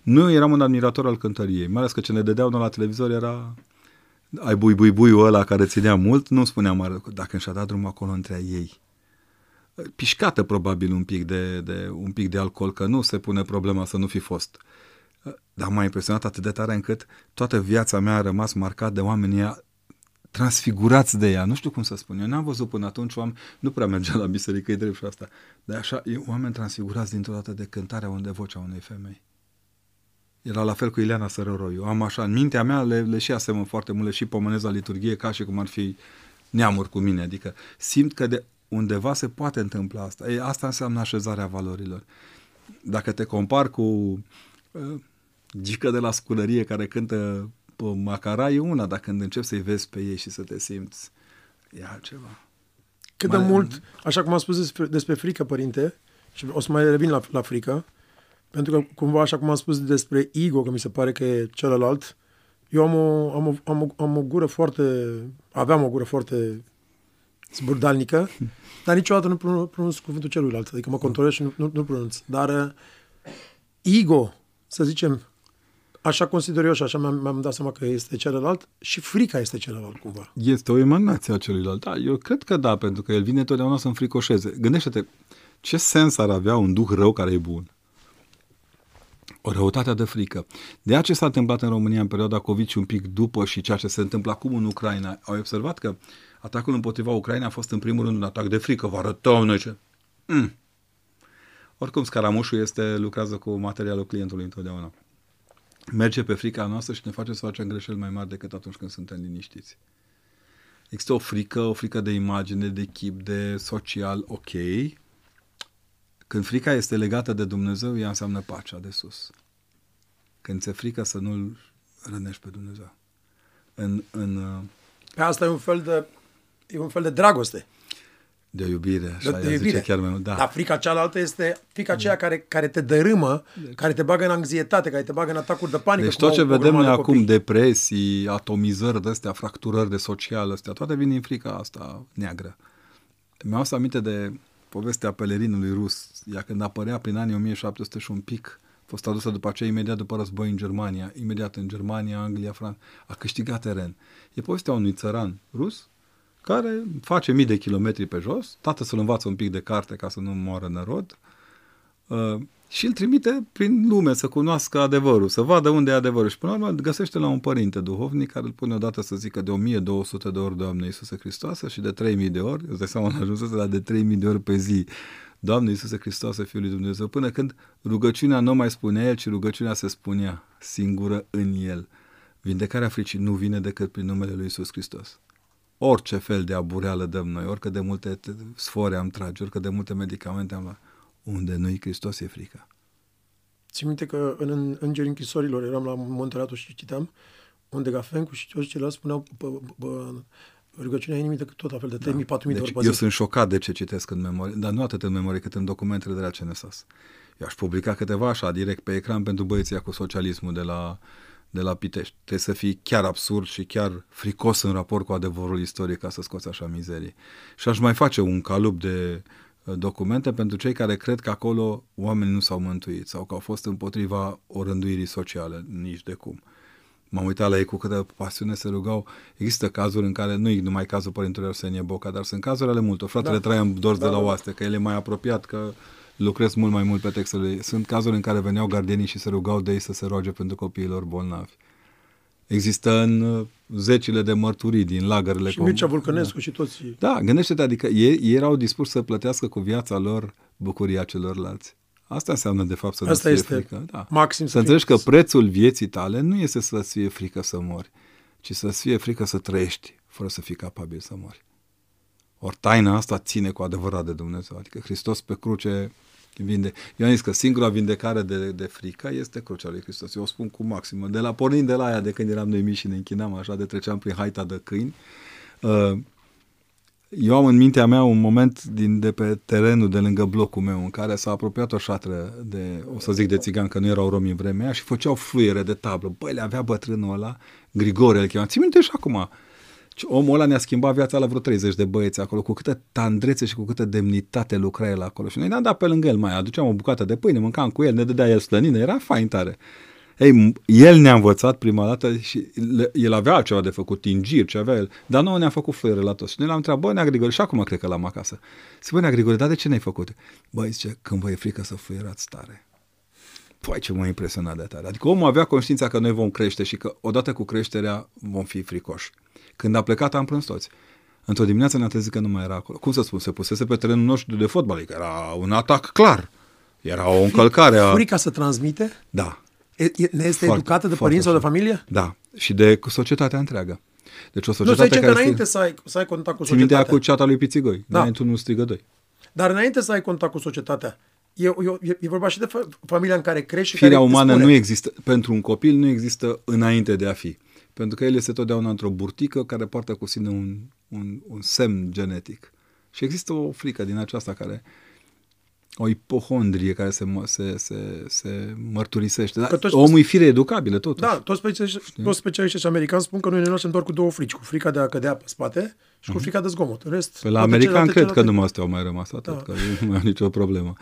Speaker 1: Nu eram un admirator al cântăriei, mai ales că ce ne dădeau la televizor era ai bui bui buiul ăla care ținea mult, nu spuneam mare, dacă și-a dat drumul acolo între ei. Pișcată probabil un pic de, de, un pic de alcool, că nu se pune problema să nu fi fost. Dar m-a impresionat atât de tare încât toată viața mea a rămas marcat de oamenii transfigurați de ea. Nu știu cum să spun. Eu n-am văzut până atunci oameni, nu prea mergea la biserică, e drept și asta, dar așa, e oameni transfigurați dintr-o dată de cântarea unde vocea unei femei. Era la fel cu Ileana Sărăroiu. Am așa, în mintea mea le, le și asemăn foarte mult, le și pomenez la liturghie ca și cum ar fi neamuri cu mine. Adică simt că de undeva se poate întâmpla asta. E, asta înseamnă așezarea valorilor. Dacă te compar cu uh, Gică de la sculărie care cântă Macara e una, dar când începi să-i vezi pe ei și să te simți, e altceva.
Speaker 2: Cât de mult, așa cum am spus despre, despre frică, părinte, și o să mai revin la, la frică, pentru că cumva, așa cum am spus despre ego, că mi se pare că e celălalt, eu am o, am o, am o, am o gură foarte, aveam o gură foarte zburdalnică, dar niciodată nu pronunț cuvântul celuilalt, adică mă controlez și nu, nu, nu pronunț. Dar uh, ego, să zicem, Așa consider eu și așa mi-am, mi-am dat seama că este celălalt și frica este celălalt cumva.
Speaker 1: Este o emanație a celuilalt. Da, eu cred că da, pentru că el vine totdeauna să înfricoșeze. Gândește-te, ce sens ar avea un duh rău care e bun? O răutate de frică. De aceea ce s-a întâmplat în România în perioada COVID și un pic după și ceea ce se întâmplă acum în Ucraina, au observat că atacul împotriva Ucrainei a fost în primul rând un atac de frică. Vă arătăm noi ce... Mm. Oricum, scaramușul este, lucrează cu materialul clientului întotdeauna merge pe frica noastră și ne face să facem greșeli mai mari decât atunci când suntem liniștiți. Există o frică, o frică de imagine, de chip, de social, ok. Când frica este legată de Dumnezeu, ea înseamnă pacea de sus. Când ți-e frică să nu-L rănești pe Dumnezeu. În, în, uh,
Speaker 2: Pe asta e un fel de, e un fel de dragoste.
Speaker 1: de iubire, așa
Speaker 2: De,
Speaker 1: de,
Speaker 2: de
Speaker 1: zice
Speaker 2: iubire.
Speaker 1: chiar mai mult. Da.
Speaker 2: Dar frica cealaltă este frica aceea care, care te dărâmă, care te bagă în anxietate, care te bagă în atacuri de panică.
Speaker 1: Deci
Speaker 2: cum
Speaker 1: tot ce
Speaker 2: au o
Speaker 1: vedem noi
Speaker 2: grămadă de
Speaker 1: acum,
Speaker 2: copii.
Speaker 1: depresii, atomizări de astea, fracturări de social astea, toate vin din frica asta neagră. Mi-au să aminte de povestea pelerinului rus. Ea când apărea prin anii 1700 și un pic, a fost adusă după aceea imediat după război în Germania, imediat în Germania, Anglia, Franța, a câștigat teren. E povestea unui țăran rus care face mii de kilometri pe jos, tată să-l învață un pic de carte ca să nu moară nărod, uh, și îl trimite prin lume să cunoască adevărul, să vadă unde e adevărul. Și până la urmă găsește la un părinte duhovnic care îl pune odată să zică de 1200 de ori Doamne Iisuse Hristoase și de 3000 de ori, îți dai seama, ajunsese la de 3000 de ori pe zi. Doamne Iisuse Hristoase, Fiul lui Dumnezeu, până când rugăciunea nu mai spunea el, ci rugăciunea se spunea singură în el. Vindecarea fricii nu vine decât prin numele lui Iisus Hristos. Orice fel de abureală dăm noi, orică de multe te- sfore am trage, orică de multe medicamente am luat, unde nu-i Hristos e frica.
Speaker 2: Țin minte că în, în Îngerii Închisorilor eram la Monteratul și citeam unde Gafencu și toți ceilalți spuneau bă, bă, rugăciunea inimii decât tot la fel de 3.000-4.000 de
Speaker 1: Deci
Speaker 2: ori pe
Speaker 1: eu
Speaker 2: zi.
Speaker 1: sunt șocat de ce citesc în memorie, dar nu atât în memorie cât în documentele de la CNSAS. Eu aș publica câteva așa, direct pe ecran pentru băieții cu socialismul de la, de la Pitești. Trebuie să fii chiar absurd și chiar fricos în raport cu adevărul istoric ca să scoți așa mizerii. Și aș mai face un calup de uh, documente pentru cei care cred că acolo oamenii nu s-au mântuit sau că au fost împotriva orânduirii sociale, nici de cum. M-am uitat la ei cu câtă pasiune se rugau. Există cazuri în care, nu e numai cazul Părintelui Arsenie Boca, dar sunt cazuri ale multor. Fratele da. Traian Dorz
Speaker 2: Da,
Speaker 1: de la
Speaker 2: da.
Speaker 1: Oaste, că el e mai apropiat, că lucrez mult mai mult pe textele ei. Sunt cazuri în care veneau gardienii și se rugau de ei să se roage pentru copiilor bolnavi. Există în uh, zecile de mărturii din lagările
Speaker 2: Și
Speaker 1: com-
Speaker 2: Mircea Vulcănescu și toți.
Speaker 1: da, gândește-te, adică ei, ei erau dispuși să plătească cu viața lor bucuria celorlalți. Asta înseamnă, de fapt, să nu
Speaker 2: Asta
Speaker 1: fie
Speaker 2: este
Speaker 1: frică. Da.
Speaker 2: maxim
Speaker 1: Să
Speaker 2: să
Speaker 1: înțelegi
Speaker 2: fie-
Speaker 1: că prețul vieții tale nu este să-ți fie frică să mori, ci să-ți fie frică să trăiești fără să fii capabil să mori. Ori taina asta ține cu adevărat de Dumnezeu. Adică Hristos pe cruce vinde. Eu am zis că singura vindecare de, de frică este crucea lui Hristos. Eu o spun cu maximă. De la pornind de la aia, de când eram noi mici și ne închinam așa, de treceam prin haita de câini, uh, eu am în mintea mea un moment din, de pe terenul de lângă blocul meu în care s-a apropiat o șatră de, o să zic de țigan, că nu erau romi în vremea aia și făceau fluiere de tablă. Băi, le avea bătrânul ăla, Grigore îl chema. Ți minte și acum. Și omul ăla ne-a schimbat viața la vreo 30 de băieți acolo, cu câtă tandrețe și cu câtă demnitate lucra el acolo. Și noi ne-am dat pe lângă el, mai aduceam o bucată de pâine, mâncam cu el, ne dădea el slănină, era fain tare. Ei, el ne-a învățat prima dată și le, el avea ceva de făcut, tingiri, ce avea el, dar nouă ne-a făcut fluiere la toți. Și noi l-am întrebat, bă, Nea Grigore, și acum cred că l-am acasă. Zice, bă, Nea Grigore, dar de ce n-ai făcut? Băi, zice, când vă e frică să fluierați tare. Păi, ce m-a impresionat de tare. Adică omul avea conștiința că noi vom crește și că odată cu creșterea vom fi fricoși. Când a plecat am plâns toți. Într-o dimineață ne-am trezit că nu mai era acolo. Cum să spun, se pusese pe terenul nostru de fotbal, adică era un atac clar. Era o încălcare a...
Speaker 2: Frica să transmite?
Speaker 1: Da,
Speaker 2: E, e, ne este
Speaker 1: Foarte,
Speaker 2: educată de
Speaker 1: foarte
Speaker 2: părinți sau de
Speaker 1: așa.
Speaker 2: familie?
Speaker 1: da. Și de cu societatea întreagă. Deci o
Speaker 2: Nu, să
Speaker 1: societate
Speaker 2: zicem că
Speaker 1: care...
Speaker 2: înainte să ai, să ai contact cu
Speaker 1: Ți mintea
Speaker 2: societatea.
Speaker 1: cu ceata lui Pițigoi.
Speaker 2: Da.
Speaker 1: Da. nu strigă doi.
Speaker 2: Dar înainte să ai contact cu societatea, e, e, e vorba și de fa- familia în care crești și
Speaker 1: Firea
Speaker 2: care îți
Speaker 1: umană
Speaker 2: spune.
Speaker 1: nu există, pentru un copil nu există înainte de a fi. Pentru că el este totdeauna într-o burtică care poartă cu sine un, un, un semn genetic. Și există o frică din aceasta care o ipohondrie care se, mă- se, se, se mărturisește. Dar
Speaker 2: Că toți-
Speaker 1: omul e fire educabilă, totuși.
Speaker 2: Da, toți specialiștii, toți specialiștii americani spun că noi ne noastră doar cu două frici, cu frica de a cădea pe spate și cu frica de zgomot. În rest,
Speaker 1: Mhm. Pe la
Speaker 2: toate
Speaker 1: american
Speaker 2: celelalte-
Speaker 1: cred că
Speaker 2: celelalte-
Speaker 1: numai astea au mai rămas atât,
Speaker 2: Da.
Speaker 1: că nu mai au nicio problemă.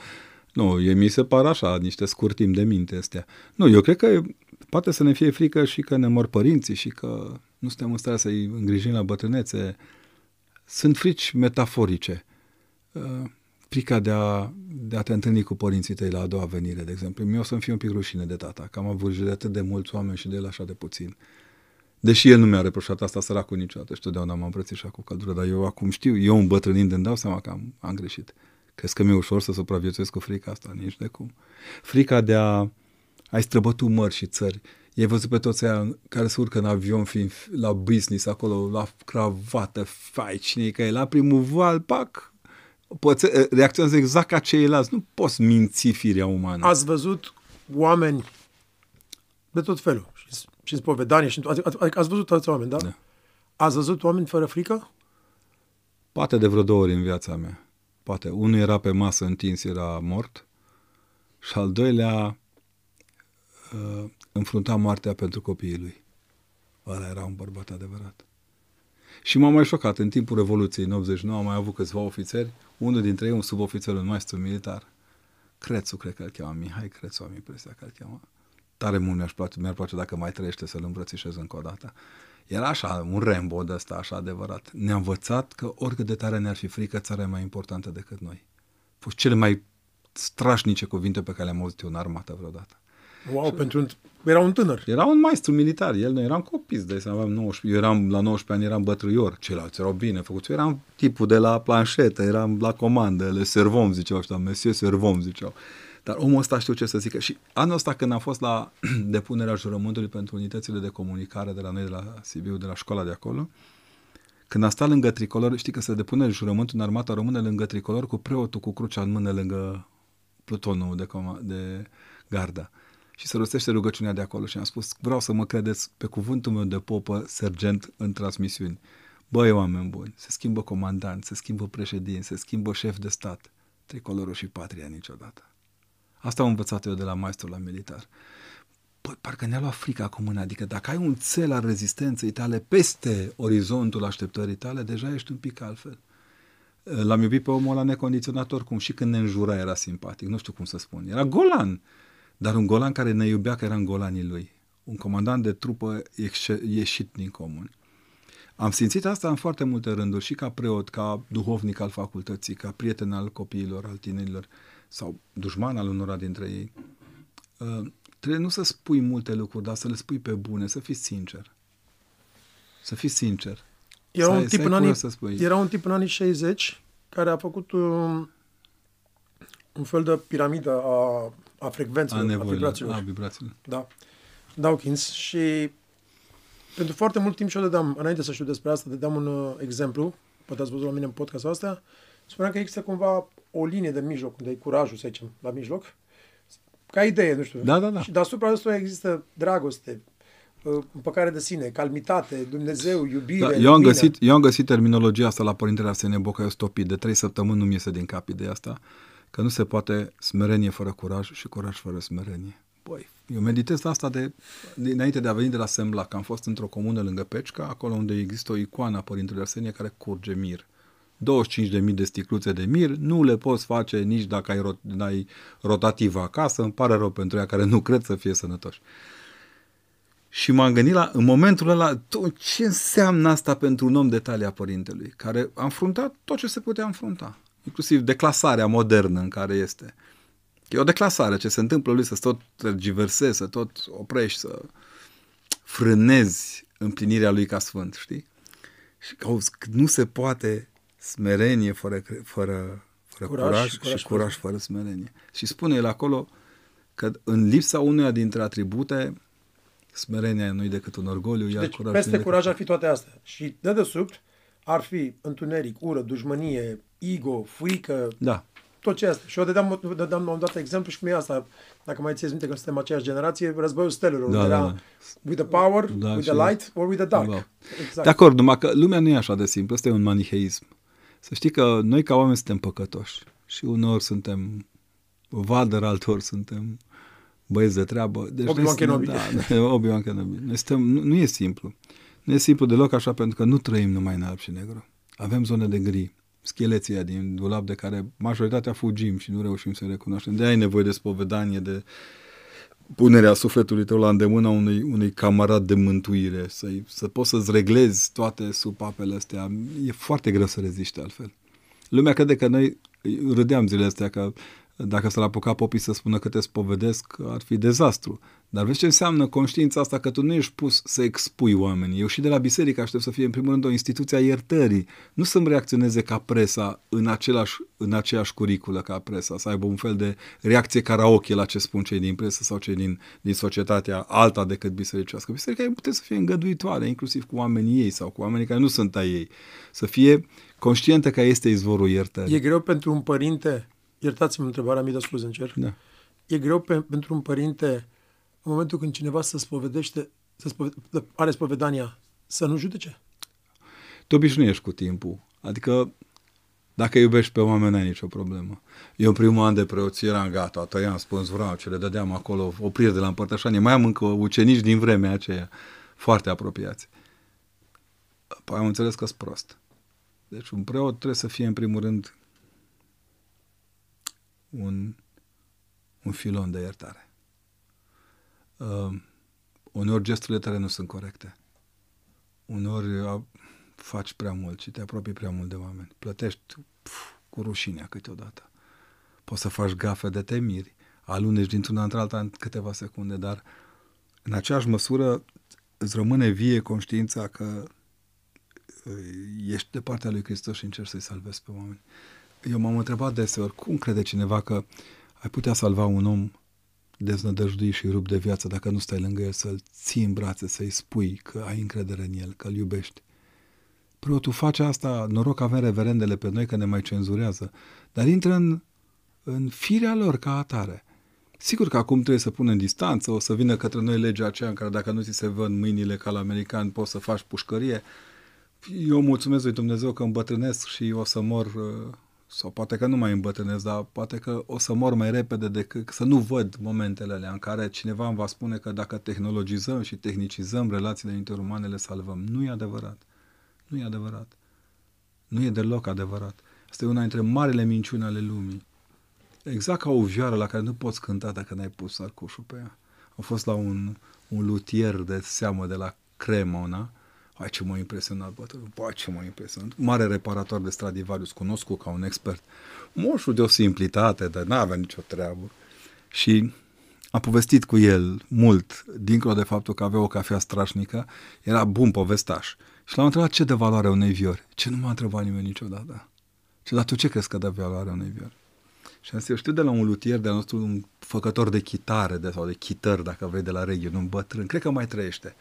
Speaker 1: Nu, e, mi se par așa, niște scurtim de minte astea. Nu, eu cred că e- poate să ne fie frică și că ne mor părinții și că nu suntem în stare să-i îngrijim la bătrânețe. Sunt frici metaforice. Uh, Frica de a, de a te întâlni cu părinții tăi la a doua venire, de exemplu. Mie o să-mi fie un pic rușine de tata, că am avut grijă de atât de mulți oameni și de el așa de puțin. Deși el nu mi-a reproșat asta săracul niciodată și totdeauna m-am îmbrățișat cu căldură, dar eu acum știu, eu îmbătrânind îmi dau seama că am, am greșit. Crezi că mi-e ușor să supraviețuiesc cu frica asta? Nici de cum. Frica de a ai străbătut mări și țări. E văzut pe toți aia care se urcă în avion fiind la business acolo, la cravată, fai, cine e că e la primul val, pac, poți, reacționează exact ca ceilalți. Nu poți minți firea umană.
Speaker 2: Ați văzut oameni de tot felul. Și și în spovedanie. Și, adică ați văzut toți oameni, da?
Speaker 1: Da.
Speaker 2: Ați văzut oameni fără frică?
Speaker 1: Poate de vreo două ori în viața mea. Poate. Unul era pe masă întins, era mort. Și al doilea uh, înfrunta moartea pentru copiii lui. Ăla era un bărbat adevărat. Și m-am mai șocat. În timpul Revoluției, în 89, am mai avut câțiva ofițeri. Unul dintre ei, un subofițer, un maestru militar. Crețu, cred că îl cheamă, Mihai Crețu, am impresia că îl cheamă. Tare mult mi-ar place, mi-ar place dacă mai trăiește să-l îmbrățișez încă o dată. Era așa, un Rambo de ăsta, așa adevărat. Ne-a învățat că oricât de tare ne-ar fi frică, țara e mai importantă decât noi. Au fost cele mai strașnice cuvinte pe care le-am auzit eu în armată vreodată.
Speaker 2: Wow, pentru un... Era un tânăr.
Speaker 1: Era un maestru militar, el noi eram copii, de seama, aveam 19, eu eram la 19 ani, eram bătrâior, ceilalți erau bine făcuți, eu eram tipul de la planșetă, eram la comandă, le servom, ziceau ăștia, monsieur servom, ziceau. Dar omul ăsta știu ce să zică. Și anul ăsta când am fost la depunerea jurământului pentru unitățile de comunicare de la noi, de la Sibiu, de la școala de acolo, când a stat lângă tricolor, știi că se depune jurământul în armata română lângă tricolor cu preotul cu crucea în mână lângă plutonul de, coma, de garda. Și se rostește rugăciunea de acolo și am spus, vreau să mă credeți pe cuvântul meu de popă, sergent în transmisiuni. Băi, oameni buni, se schimbă comandant, se schimbă președinte, se schimbă șef de stat. Tricolorul și patria niciodată. Asta am învățat eu de la maestrul la militar. Bă, parcă ne-a luat frica acum în adică dacă ai un cel al rezistenței tale peste orizontul așteptării tale, deja ești un pic altfel. L-am iubit pe omul ăla necondiționat oricum și când ne înjura era simpatic, nu știu cum să spun. Era golan, dar un golan care ne iubea că era în golanii lui. Un comandant de trupă ieșit din comun. Am simțit asta în foarte multe rânduri, și ca preot, ca duhovnic al facultății, ca prieten al copiilor, al tinerilor sau dușman al unora dintre ei. Uh, trebuie nu să spui multe lucruri, dar să le spui pe bune, să fii sincer. Să fii sincer.
Speaker 2: Era, un, tip în anii, să spui. era un tip în anii 60 care a făcut un, un fel de piramidă a, a frecvențelor, a, nevoile, a vibrațiilor.
Speaker 1: A vibrațiilor.
Speaker 2: Da. Dawkins și pentru foarte mult timp și eu dădeam, înainte să știu despre asta, dădeam un uh, exemplu, poate ați văzut la mine în podcastul ăsta, spuneam că există cumva o linie de mijloc, unde e curajul, să zicem, la mijloc, ca idee, nu știu.
Speaker 1: Da, da, da.
Speaker 2: Și deasupra ăsta există dragoste, uh, împăcare de sine, calmitate, Dumnezeu, iubire, da,
Speaker 1: eu, am găsit, eu am găsit terminologia asta la Părintele Arsenie Boca, eu stopit. De trei săptămâni nu mi iese din cap ideea asta, că nu se poate smerenie fără curaj și curaj fără smerenie. Băi, eu meditez asta de, de, înainte de a veni de la Semblac. Am fost într-o comună lângă Pecica, acolo unde există o icoană a Părintelui Arsenie care curge mir. 25.000 de sticluțe de mir, nu le poți face nici dacă ai, rot, ai rotativă acasă, îmi pare rău pentru ea care nu cred să fie sănătoși. Și m-am gândit la, în momentul ăla, tot ce înseamnă asta pentru un om de talia părintelui, care a înfruntat tot ce se putea înfrunta, inclusiv declasarea modernă în care este. E o declasare, ce se întâmplă lui să tot tergiversezi, să tot oprești, să frânezi împlinirea lui ca sfânt, știi? Și că nu se poate smerenie fără, fără, fără curaj, curaj, curaj și curaj fără smerenie. Și spune el acolo că în lipsa unuia dintre atribute, smerenia nu e decât un orgoliu, iar
Speaker 2: deci,
Speaker 1: curaj
Speaker 2: peste
Speaker 1: decât...
Speaker 2: curaj ar fi toate astea. Și de desubt ar fi întuneric, ură, dușmănie, ego, frică,
Speaker 1: da.
Speaker 2: tot ce este. Și eu dădeam, dădeam, am dat exemplu și cum e asta. Dacă mai țineți minte că suntem aceeași generație, războiul stelelor. Da, era da, da. with the power, da, with the light or with the dark. Da.
Speaker 1: Exact. De acord, numai că lumea nu e așa de simplu. Asta e un maniheism. Să știi că noi ca oameni suntem păcătoși și uneori suntem vadăr, altor suntem băieți de treabă.
Speaker 2: Deci Obi-Wan Kenobi.
Speaker 1: Da, da, Obi-Wan Kenobi. Noi suntem, nu, nu e simplu. Nu e simplu deloc așa pentru că nu trăim numai în alb și negru. Avem zone de gri, scheleția din dulap de care majoritatea fugim și nu reușim să recunoaștem. De ai nevoie de spovedanie, de punerea sufletului tău la îndemâna unui, unui camarad de mântuire, să să poți să-ți reglezi toate supapele astea. E foarte greu să reziști altfel. Lumea crede că noi, râdeam zilele astea, că dacă s-ar apuca popii să spună că te spovedesc, ar fi dezastru. Dar vezi ce înseamnă conștiința asta că tu nu ești pus să expui oamenii. Eu și de la biserică aștept să fie în primul rând o instituție a iertării. Nu să-mi reacționeze ca presa în, același, în aceeași curiculă ca presa, să aibă un fel de reacție karaoke la ce spun cei din presă sau cei din, din societatea alta decât bisericească. Biserica e putea să fie îngăduitoare, inclusiv cu oamenii ei sau cu oamenii care nu sunt ai ei. Să fie conștientă că este izvorul iertării.
Speaker 2: E greu pentru un părinte iertați-mi întrebarea, mi-a scuze, încerc.
Speaker 1: Da.
Speaker 2: E greu pe, pentru un părinte, în momentul când cineva se spovedește, să spove- are spovedania să nu judece?
Speaker 1: Te obișnuiești cu timpul. Adică dacă iubești pe oameni, n-ai nicio problemă. Eu în primul an de preoție eram gata, tăiam spânzurau ce le dădeam acolo, opriri de la împărtășanie. Mai am încă ucenici din vremea aceea, foarte apropiați. Păi am înțeles că sunt prost. Deci un preot trebuie să fie în primul rând un, un filon de iertare. Uh, uneori gesturile tale nu sunt corecte. Uneori faci prea mult și te apropii prea mult de oameni. Plătești pf, cu rușinea câteodată. Poți să faci gafe de temiri, aluneci dintr-una într-alta în câteva secunde, dar în aceeași măsură îți rămâne vie conștiința că uh, ești de partea lui Hristos și încerci să-i salvezi pe oameni. Eu m-am întrebat deseori, cum crede cineva că ai putea salva un om deznădăjduit și rupt de viață dacă nu stai lângă el să-l ții în brațe, să-i spui că ai încredere în el, că îl iubești. Preotul face asta, noroc avem reverendele pe noi că ne mai cenzurează, dar intră în, în firea lor ca atare. Sigur că acum trebuie să pună în distanță, o să vină către noi legea aceea în care dacă nu ți se văd mâinile ca la american poți să faci pușcărie. Eu mulțumesc lui Dumnezeu că îmbătrânesc și o să mor, uh, sau poate că nu mai îmbătrânesc, dar poate că o să mor mai repede decât să nu văd momentele alea în care cineva îmi va spune că dacă tehnologizăm și tehnicizăm relațiile interumane le salvăm. Nu e adevărat. Nu e adevărat. Nu e deloc adevărat. Asta e una dintre marile minciuni ale lumii. Exact ca o vioară la care nu poți cânta dacă n-ai pus arcușul pe ea. Am fost la un, un lutier de seamă de la Cremona. Hai ce m-a impresionat bătrânul. Bă, ce m-a impresionat. Mare reparator de Stradivarius, cunoscut ca un expert. Moșul de o simplitate, dar n-avea nicio treabă. Și am povestit cu el mult, dincolo de faptul că avea o cafea strașnică, era bun povestaș. Și l-am întrebat ce de valoare unei viori. Ce nu m-a întrebat nimeni niciodată. Și dar tu ce crezi că de valoare unei viori? Și am zis, eu știu de la un lutier de-al nostru, un făcător de chitare de, sau de chitări, dacă vrei, de la Reghin, un bătrân, cred că mai trăiește.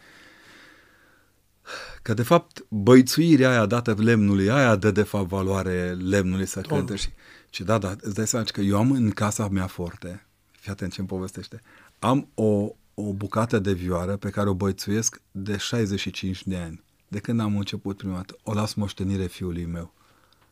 Speaker 1: Că de fapt băițuirea aia dată lemnului, aia dă de fapt valoare lemnului să cânte și, și da, da, îți dai seama că eu am în casa mea forte, fii atent ce îmi povestește, am o, o bucată de vioară pe care o băițuiesc de 65 de ani de când am început prima dată, o las moștenire fiului meu.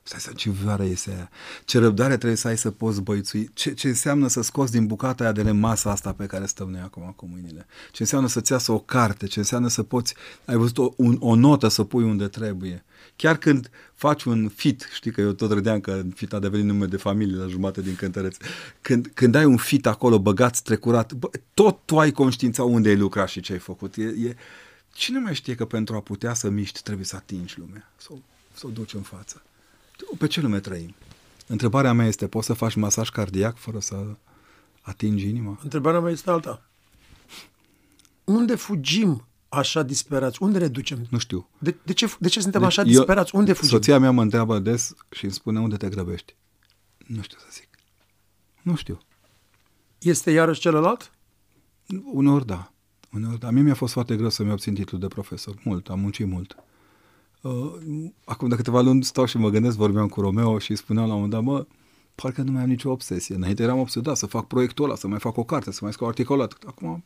Speaker 1: Stai să ce vioară este aia. Ce răbdare trebuie să ai să poți băițui. Ce, ce înseamnă să scoți din bucata aia de masa asta pe care stăm noi acum cu mâinile. Ce înseamnă să-ți iasă o carte. Ce înseamnă să poți, ai văzut o, un, o notă să pui unde trebuie. Chiar când faci un fit, știi că eu tot râdeam că fit a devenit nume de familie la jumate din cântăreț. Când, când ai un fit acolo băgat, strecurat, bă, tot tu ai conștiința unde ai lucrat și ce ai făcut. E, e, Cine mai știe că pentru a putea să miști trebuie să atingi lumea, să o, să o duci în față? Pe ce lume trăim? Întrebarea mea este, poți să faci masaj cardiac fără să atingi inima?
Speaker 2: Întrebarea mea este alta. Unde fugim așa disperați? Unde ne ducem?
Speaker 1: Nu știu.
Speaker 2: De, de, ce, de ce suntem deci așa disperați? Unde fugim?
Speaker 1: Soția mea mă întreabă des și îmi spune unde te grăbești. Nu știu să zic. Nu știu.
Speaker 2: Este iarăși celălalt?
Speaker 1: Uneori da. Uneori, dar mie mi-a fost foarte greu să-mi obțin titlul de profesor. Mult, am muncit mult. Uh, acum de câteva luni stau și mă gândesc, vorbeam cu Romeo și spuneam la un moment dat, mă, parcă nu mai am nicio obsesie. Înainte eram obsedat să fac proiectul ăla, să mai fac o carte, să mai scriu articolat. Acum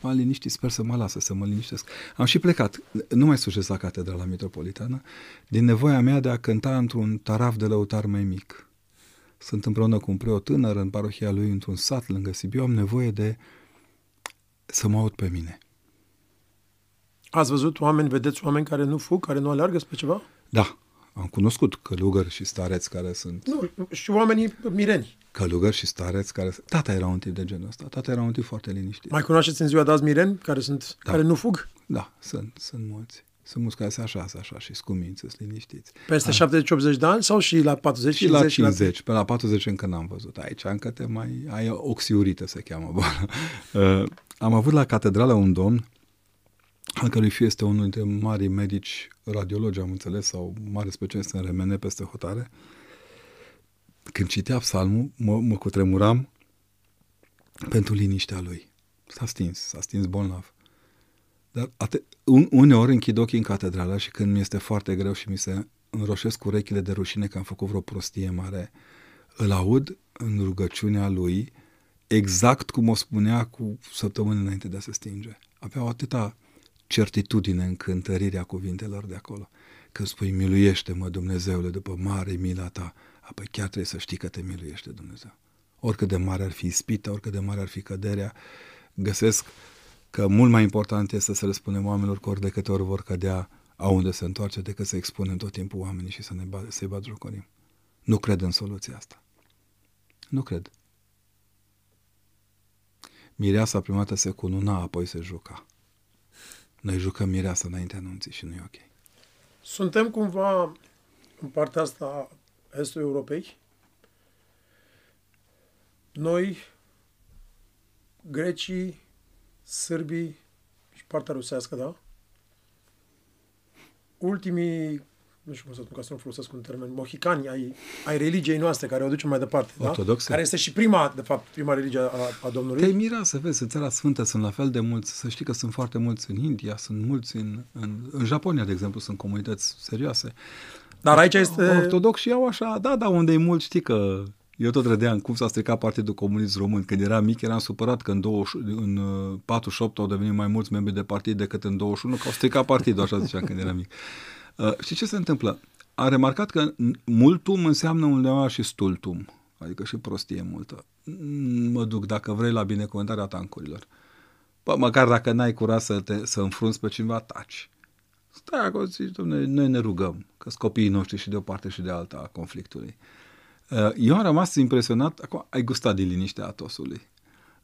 Speaker 1: m-am liniștit, sper să mă lasă, să mă liniștesc. Am și plecat, nu mai slujesc la Catedrala Metropolitană, din nevoia mea de a cânta într-un taraf de lăutar mai mic. Sunt împreună cu un preot tânăr în parohia lui într-un sat lângă Sibiu, am nevoie de să mă aud pe mine.
Speaker 2: Ați văzut oameni, vedeți oameni care nu fug, care nu aleargă spre ceva?
Speaker 1: Da, am cunoscut călugări și stareți care sunt...
Speaker 2: Nu, și oamenii mireni.
Speaker 1: Călugări și stareți care... Tata era un tip de genul ăsta. Tata era un tip foarte liniștit.
Speaker 2: Mai cunoașteți în ziua de azi mireni care, sunt, da. care nu fug?
Speaker 1: Da, sunt, sunt mulți. Sunt mulți care se așa, așa și scuminți, sunt liniștiți.
Speaker 2: Peste 70-80 de ani sau și la 40?
Speaker 1: Și 50, la 50, la... pe la 40 încă n-am văzut. Aici încă te mai... ai oxiurită se cheamă boala. Uh, am avut la catedrală un domn, al cărui fiu este unul dintre mari medici radiologi, am înțeles, sau mare specialist în remene peste hotare. Când citea psalmul, mă, mă cutremuram pentru liniștea lui. S-a stins, s-a stins bolnav. Dar ate- un, uneori închid ochii în catedrală și când mi este foarte greu și mi se înroșesc urechile de rușine că am făcut vreo prostie mare, îl aud în rugăciunea lui exact cum o spunea cu săptămâni înainte de a se stinge. aveau atâta certitudine în cântărirea cuvintelor de acolo. Când spui, miluiește-mă, Dumnezeule, după mare mila ta, apoi chiar trebuie să știi că te miluiește Dumnezeu. Oricât de mare ar fi ispita, oricât de mare ar fi căderea, găsesc că mult mai important este să le spunem oamenilor că ori de câte ori vor cădea, au unde se întoarce, decât să expunem tot timpul oamenii și să ne ba- să-i batjocorim. Nu cred în soluția asta. Nu cred. Mireasa prima dată se cununa, apoi se juca. Noi jucăm mireasa înainte anunții și nu e ok.
Speaker 2: Suntem cumva în partea asta a Estul Europei. Noi, grecii, sârbii și partea rusească, da? Ultimii, nu știu cum să spun, ca să nu folosesc un termen, mohicani ai, ai religiei noastre, care o ducem mai departe, da?
Speaker 1: Ortodoxe.
Speaker 2: Care este și prima, de fapt, prima religie a, a Domnului.
Speaker 1: Te-ai mira să vezi, în țara sfântă sunt la fel de mulți, să știi că sunt foarte mulți în India, sunt mulți în, în, în Japonia, de exemplu, sunt comunități serioase.
Speaker 2: Dar aici este...
Speaker 1: Ortodoxi au așa, da, da, unde e mult, știi că eu tot râdeam cum s-a stricat Partidul Comunist Român. Când eram mic, eram supărat că în, 20, în uh, 48 au devenit mai mulți membri de partid decât în 21, că au stricat partidul, așa ziceam când eram mic. Uh, știi ce se întâmplă? Am remarcat că multum înseamnă undeva și stultum, adică și prostie multă. Mm, Mă duc, dacă vrei, la binecuvântarea tancurilor. Bă, măcar dacă n-ai curaj să, te, să înfrunți pe cineva, taci. Stai acolo, zici, domne, noi ne rugăm, că sunt copiii noștri și de o parte și de alta a conflictului. Uh, Eu am rămas impresionat, acum ai gustat din liniștea atosului.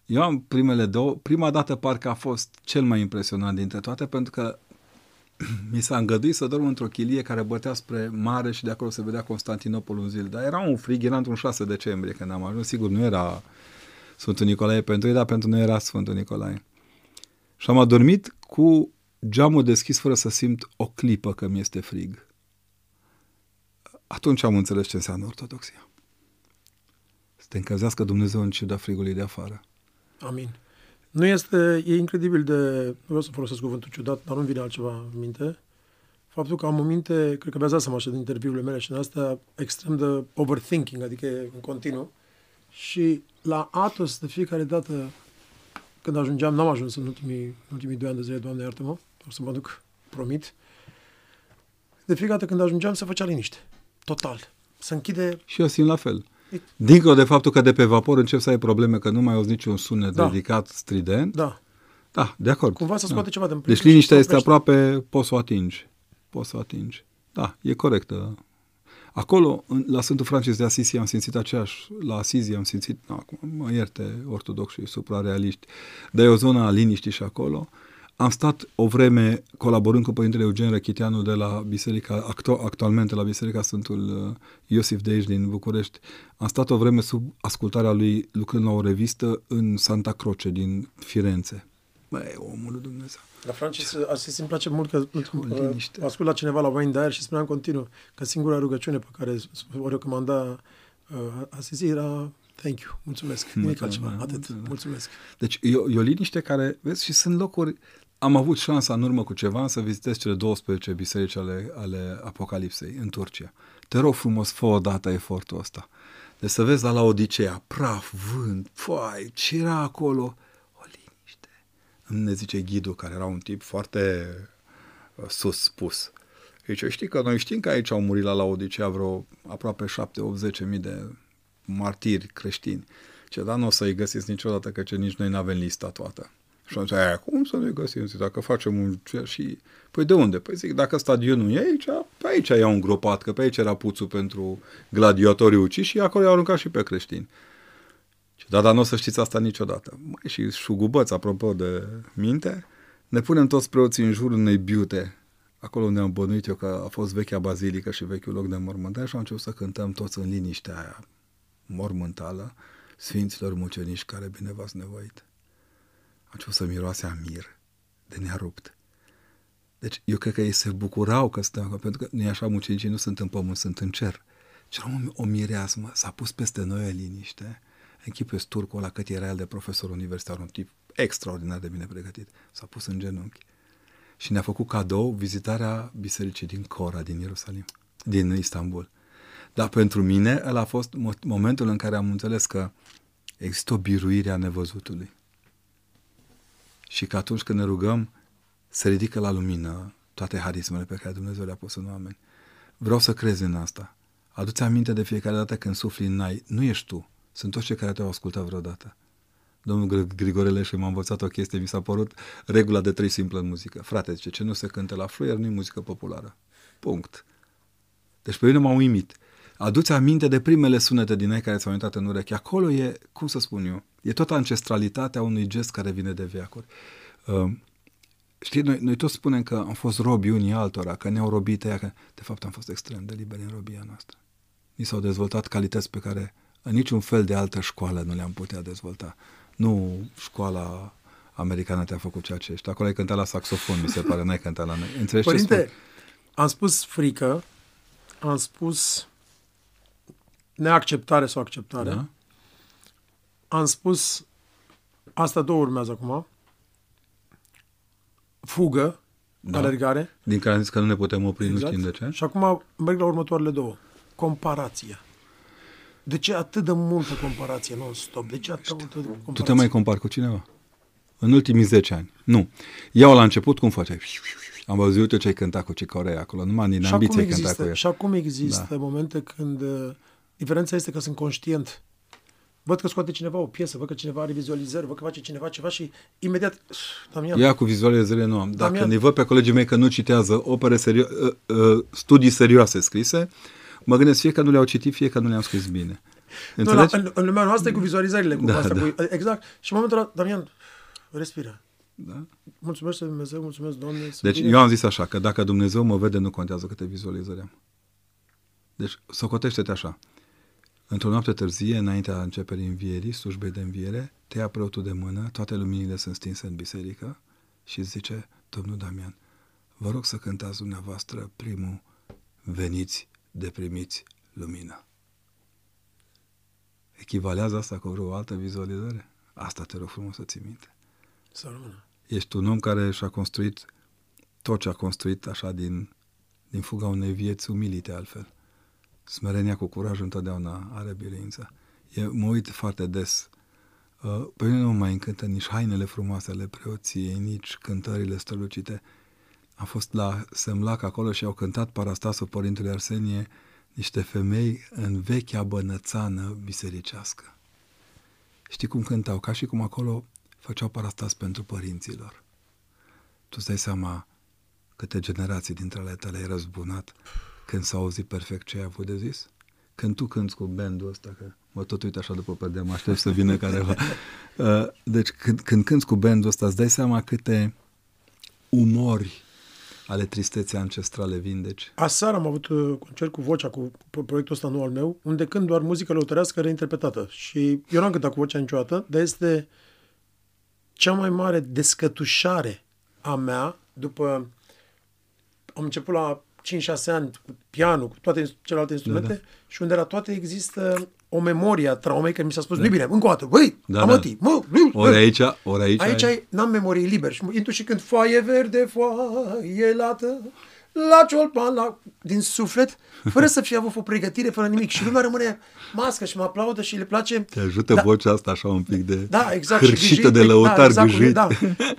Speaker 1: Eu am primele două, prima dată parcă a fost cel mai impresionant dintre toate, pentru că mi s-a îngăduit să dorm într-o chilie care bătea spre mare și de acolo se vedea Constantinopol în zile. Dar era un frig, era într-un 6 decembrie când am ajuns. Sigur, nu era Sfântul Nicolae pentru ei, dar pentru noi era Sfântul Nicolae. Și am adormit cu geamul deschis fără să simt o clipă că mi este frig. Atunci am înțeles ce înseamnă ortodoxia. Să te încălzească Dumnezeu în ciuda frigului de afară.
Speaker 2: Amin. Nu este, e incredibil de, nu vreau să folosesc cuvântul ciudat, dar nu vine altceva în minte, faptul că am o minte, cred că mi-ați seama așa din interviurile mele și în astea, extrem de overthinking, adică e în continuu. Și la Atos, de fiecare dată când ajungeam, n-am ajuns în ultimii, în ultimii doi ani de zile, Doamne iartă-mă, o să mă duc, promit. De fiecare dată când ajungeam, se făcea liniște. Total. Se închide...
Speaker 1: Și eu simt la fel. Dincolo de faptul că de pe vapor încep să ai probleme, că nu mai auzi niciun sunet
Speaker 2: Da.
Speaker 1: ridicat, strident.
Speaker 2: Da.
Speaker 1: Da, de acord.
Speaker 2: Cumva să
Speaker 1: da.
Speaker 2: scoate ceva din
Speaker 1: Deci liniștea este aproape, poți să o atingi. Poți să o atingi. Da, e corectă. Acolo, în- la Sfântul Francis de Asisi, am simțit aceeași, la Asisi am simțit, na, acum mă ierte ortodoxi suprarealiști, dar e o zonă a liniștii și acolo. Am stat o vreme colaborând cu Părintele Eugen Răchiteanu de la Biserica, actu- actualmente la Biserica Sfântul uh, Iosif de aici din București. Am stat o vreme sub ascultarea lui lucrând la o revistă în Santa Croce din Firenze. Băi, omul lui Dumnezeu.
Speaker 2: La Francis Asisi îmi place mult că
Speaker 1: O liniște.
Speaker 2: uh, ascult la cineva la Wayne Dyer și spuneam continuu că singura rugăciune pe care o recomanda uh, Asisi era thank you, mulțumesc, nimic
Speaker 1: Mulțumesc,
Speaker 2: altceva,
Speaker 1: da,
Speaker 2: atât,
Speaker 1: mulțumesc.
Speaker 2: mulțumesc.
Speaker 1: Deci e o, e o liniște care, vezi, și sunt locuri, am avut șansa în urmă cu ceva să vizitez cele 12 biserici ale, ale Apocalipsei în Turcia. Te rog frumos, fă o dată efortul ăsta. Deci să vezi la Laodicea, praf, vânt, foai, ce era acolo? O liniște. Îmi ne zice ghidul, care era un tip foarte uh, sus spus. Zice, știi că noi știm că aici au murit la Laodicea vreo aproape 7-80 mii de martiri creștini. Ce, dar nu o să-i găsiți niciodată, că ce nici noi nu avem lista toată. Și atunci, aia, cum să nu-i găsim? Zic, dacă facem un cer și... Păi de unde? Păi zic, dacă stadionul e aici, pe aici i-au îngropat, că pe aici era puțul pentru gladiatorii uciși și acolo i-au aruncat și pe creștini. Și, da, dar nu o să știți asta niciodată. Măi, și șugubăți, apropo de minte, ne punem toți preoții în jur unei biute, acolo unde am bănuit eu că a fost vechea bazilică și vechiul loc de mormântare și am început să cântăm toți în liniștea aia mormântală Sfinților mucenici care bine v-ați nevoit. A început să miroase a mir, de nearupt. Deci eu cred că ei se bucurau că stăm acolo, pentru că nu e așa, mucenicii nu sunt în pământ, sunt în cer. Și era o, o mireasmă, s-a pus peste noi o liniște. Închipuiesc turcul ăla cât era el de profesor universitar, un tip extraordinar de bine pregătit. S-a pus în genunchi. Și ne-a făcut cadou vizitarea bisericii din Cora, din Ierusalim, din Istanbul. Dar pentru mine, ăla a fost mo- momentul în care am înțeles că există o biruire a nevăzutului. Și că atunci când ne rugăm, se ridică la lumină toate harismele pe care Dumnezeu le-a pus în oameni. Vreau să crezi în asta. Adu-ți aminte de fiecare dată când sufli în nai. Nu ești tu. Sunt toți cei care te-au ascultat vreodată. Domnul Grigore Leșe m-a învățat o chestie, mi s-a părut regula de trei simplă în muzică. Frate, zice, ce nu se cânte la fluier nu e muzică populară. Punct. Deci pe mine m-a uimit. Aduți aminte de primele sunete din ei care ți-au intrat în urechi. Acolo e, cum să spun eu, e tot ancestralitatea unui gest care vine de veacuri. Uh, știi, noi, noi toți spunem că am fost robi unii altora, că ne-au robit ea, că de fapt am fost extrem de liberi în robia noastră. Ni s-au dezvoltat calități pe care în niciun fel de altă școală nu le-am putea dezvolta. Nu școala americană te-a făcut ceea ce ești. Acolo ai cântat la saxofon, mi se pare, n-ai cântat la noi.
Speaker 2: Înțelegi Părinte, ce spun? am spus frică, am spus neacceptare sau acceptare. Da? Am spus, asta două urmează acum, fugă, da. alergare.
Speaker 1: Din care am zis că nu ne putem opri, exact. nu știm de ce.
Speaker 2: Și acum merg la următoarele două. Comparația. De ce atât de multă comparație non-stop? De ce atât de multă comparație?
Speaker 1: Tu te mai compari cu cineva? În ultimii 10 ani. Nu. Eu la început cum făceai? Am văzut eu ce ai cântat cu Cicorea acolo, numai din ambiție ai cântat cu el.
Speaker 2: Și acum există da. momente când uh, diferența este că sunt conștient. Văd că scoate cineva o piesă, văd că cineva are vizualizări, văd că face cineva ceva și imediat...
Speaker 1: Damian, Ia cu vizualizările nu am. Dacă Damian, ne văd pe colegii mei că nu citează opere serio- uh, uh, studii serioase scrise, mă gândesc fie că nu le-au citit, fie că nu le-am scris bine.
Speaker 2: Nu, la, în, în lumea noastră e cu vizualizările. Cu da, asta, da. Cu, exact. Și în momentul ăla, Damian, respiră. Da? Mulțumesc Dumnezeu, mulțumesc Doamne.
Speaker 1: Deci bine. eu am zis așa, că dacă Dumnezeu mă vede, nu contează câte vizualizări am. Deci, socotește-te așa. Într-o noapte târzie, înaintea începerii învierii, slujbei de înviere, te ia preotul de mână, toate luminile sunt stinse în biserică și zice, Domnul Damian, vă rog să cântați dumneavoastră primul, veniți, deprimiți lumina. Echivalează asta cu vreo altă vizualizare? Asta te rog frumos să ții minte.
Speaker 2: Să rămână.
Speaker 1: Ești un om care și-a construit tot ce a construit așa din, din fuga unei vieți umilite altfel. Smerenia cu curaj întotdeauna are biruință. E, mă uit foarte des. Uh, pe mine nu mai încântă nici hainele frumoase ale preoției, nici cântările strălucite. Am fost la Semlac acolo și au cântat parastasul Părintele Arsenie niște femei în vechea bănățană bisericească. Știi cum cântau? Ca și cum acolo făceau parastas pentru părinților. Tu îți dai seama câte generații dintre ale tale ai răzbunat când s-a auzit perfect ce ai avut de zis? Când tu cânti cu bandul ăsta, că mă tot uit așa după pe mă aștept să vină careva. Uh, deci când, când cânti cu bandul ăsta, îți dai seama câte umori ale tristeții ancestrale vindeci.
Speaker 2: Aseară am avut uh, concert cu vocea, cu proiectul ăsta nou al meu, unde cânt doar muzică lăutărească reinterpretată. Și eu n-am cântat cu vocea niciodată, dar este cea mai mare descătușare a mea după... Am început la 5-6 ani cu pianul, cu toate celelalte instrumente da, da. și unde la toate există o memorie a traumei, că mi s-a spus, da. nu bine, încă o dată, băi, da, amătii, da. mă,
Speaker 1: ori aici, ori aici.
Speaker 2: Aici ai, n-am memorie liber și intru și când foaie verde, foaie lată, la ciolpan, la... din suflet, fără să fie avut o pregătire, fără nimic. Și lumea rămâne mască și mă aplaudă și le place.
Speaker 1: Te ajută da, vocea asta așa un pic de da, exact, hârșită de lăutar, da, exact, gâjit. Da.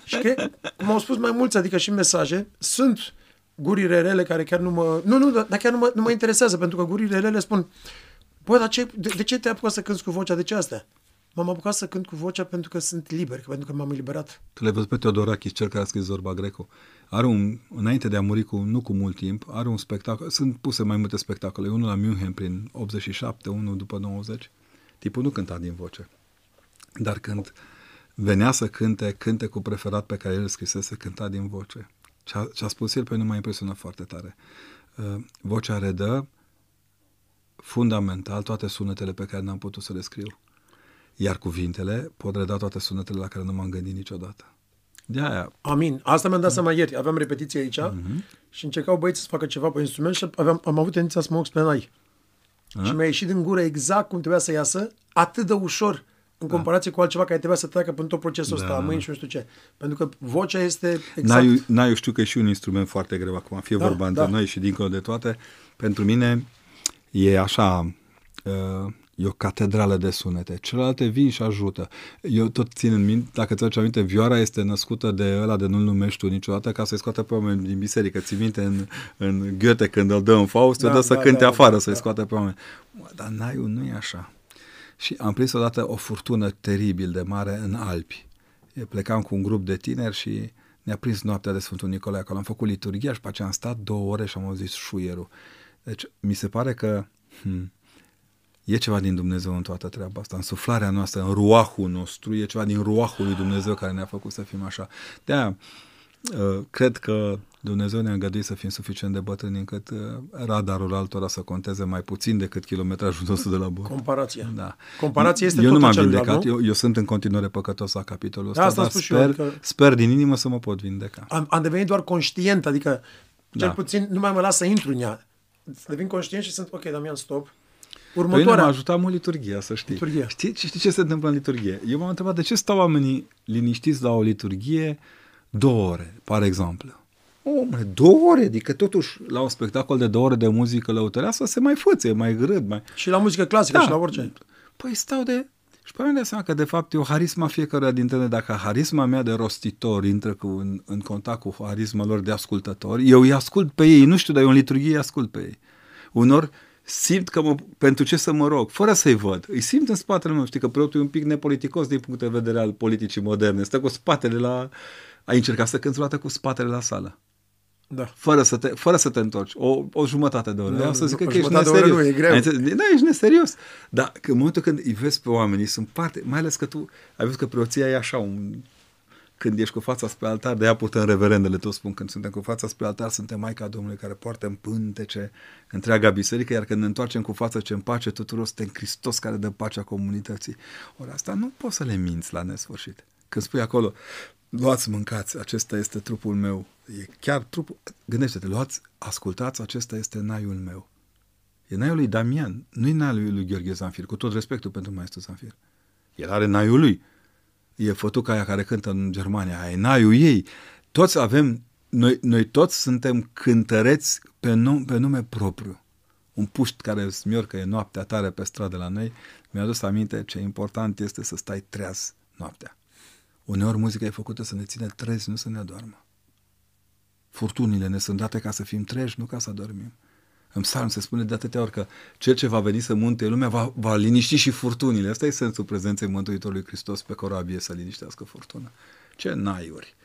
Speaker 2: Și că, cum au spus mai mulți, adică și în mesaje, sunt gurile rele care chiar nu mă... Nu, nu, dar chiar nu mă, nu mă interesează, pentru că gurile rele spun, bă, dar ce, de, de ce te-ai apucat să cânti cu vocea? De ce asta? M-am apucat să cânt cu vocea pentru că sunt liber, pentru că m-am eliberat.
Speaker 1: Tu l-ai văzut pe Teodorakis, cel care a scris Zorba Greco. Are un, înainte de a muri cu, nu cu mult timp, are un spectacol, sunt puse mai multe spectacole, unul la München prin 87, unul după 90. Tipul nu cânta din voce, dar când venea să cânte, cânte cu preferat pe care el scrisese, cânta din voce. Ce a, ce a spus el pe mine m-a impresionat foarte tare. Uh, vocea redă fundamental toate sunetele pe care n-am putut să le scriu. Iar cuvintele pot reda toate sunetele la care nu m-am gândit niciodată. De aia.
Speaker 2: Amin. Asta mi-am dat seama ieri. Aveam repetiție aici uh-huh. și încercau băieții să facă ceva pe instrument și aveam, am avut tendința să mă pe nai. Uh-huh. Și mi-a ieșit din gură exact cum trebuia să iasă, atât de ușor în da. comparație da. cu altceva care trebuia să treacă prin tot procesul da. ăsta, mâini și nu știu ce. Pentru că vocea este exact...
Speaker 1: N-ai, n-ai, știu că e și un instrument foarte greu acum, fie da, vorba între da. noi și dincolo de toate. Pentru mine e așa, uh, E o catedrală de sunete. Celelalte vin și ajută. Eu tot țin în minte, dacă ți aminte, vioara este născută de ăla de nu-l numești tu niciodată ca să-i scoată pe oameni din biserică. Ți minte în, în Goethe când îl dă în Faust, da, dă da, să cânte da, afară, da, să-i da. scoate pe oameni. Mă, dar Naiu nu e așa. Și am prins odată o furtună teribil de mare în Alpi. Plecam cu un grup de tineri și ne-a prins noaptea de Sfântul Nicolae acolo. Am făcut liturgia și pe aceea am stat două ore și am auzit șuierul. Deci mi se pare că hmm, E ceva din Dumnezeu în toată treaba asta, în suflarea noastră, în ruahul nostru, e ceva din ruahul lui Dumnezeu care ne-a făcut să fim așa. de uh, cred că Dumnezeu ne-a îngăduit să fim suficient de bătrâni încât uh, radarul altora să conteze mai puțin decât kilometrajul nostru de la bord.
Speaker 2: Comparația.
Speaker 1: Da.
Speaker 2: Comparația este
Speaker 1: Eu nu m-am vindecat, eu, eu sunt în continuare păcătos la capitolul ăsta, da, asta dar sper, eu, că... sper din inimă să mă pot vindeca.
Speaker 2: Am, am devenit doar conștient, adică cel da. puțin nu mai mă las să intru în ea. Devin conștient și sunt, ok, Damian, stop,
Speaker 1: Următoarea... Păi m-a ajutat mult liturgia, să știi. Liturgia. Știi, știi ce se întâmplă în liturgie? Eu m-am întrebat de ce stau oamenii liniștiți la o liturgie două ore, par exemplu. Omule, două ore, adică totuși la un spectacol de două ore de muzică lăutărească se mai fățe, mai grăd, mai...
Speaker 2: Și la muzică clasică da. și la orice.
Speaker 1: Păi stau de... Și pe mine de seama că de fapt e o harisma fiecare dintre noi. Dacă harisma mea de rostitor intră cu, în, în contact cu harisma lor de ascultător, eu îi ascult pe ei, nu știu, dar eu în liturgie îi ascult pe ei. Unor simt că mă, pentru ce să mă rog, fără să-i văd. Îi simt în spatele meu. Știi că preotul e un pic nepoliticos din punct de vedere al politicii moderne. Stă cu spatele la... Ai încercat să cânți cu spatele la sală.
Speaker 2: Da.
Speaker 1: Fără să te, fără să te întorci. O, o jumătate de oră.
Speaker 2: Da,
Speaker 1: să zic
Speaker 2: că ești neserios. Nu, e greu.
Speaker 1: Da, ești neserios. Dar în momentul când îi vezi pe oamenii, sunt parte, mai ales că tu ai văzut că preoția e așa un când ești cu fața spre altar, de aia putem reverendele, tot spun, când suntem cu fața spre altar, suntem Maica Domnului care poartă în pântece întreaga biserică, iar când ne întoarcem cu fața ce în pace tuturor, suntem Hristos care dă pacea comunității. Ori asta nu poți să le minți la nesfârșit. Când spui acolo, luați, mâncați, acesta este trupul meu, e chiar trupul, gândește-te, luați, ascultați, acesta este naiul meu. E naiul lui Damian, nu e naiul lui Gheorghe Zanfir, cu tot respectul pentru maestru Zanfir. El are naiul lui, e fătuca aia care cântă în Germania, aia e naiul ei. Toți avem, noi, noi toți suntem cântăreți pe, num, pe nume propriu. Un puști care smiorcă e noaptea tare pe stradă la noi, mi-a adus aminte ce important este să stai treaz noaptea. Uneori muzica e făcută să ne ține trezi, nu să ne adormă. Furtunile ne sunt date ca să fim treji, nu ca să dormim. În psalm se spune de atâtea ori că cel ce va veni să munte lumea va, va liniști și furtunile. Asta e sensul prezenței Mântuitorului Hristos pe corabie să liniștească furtuna. Ce naiuri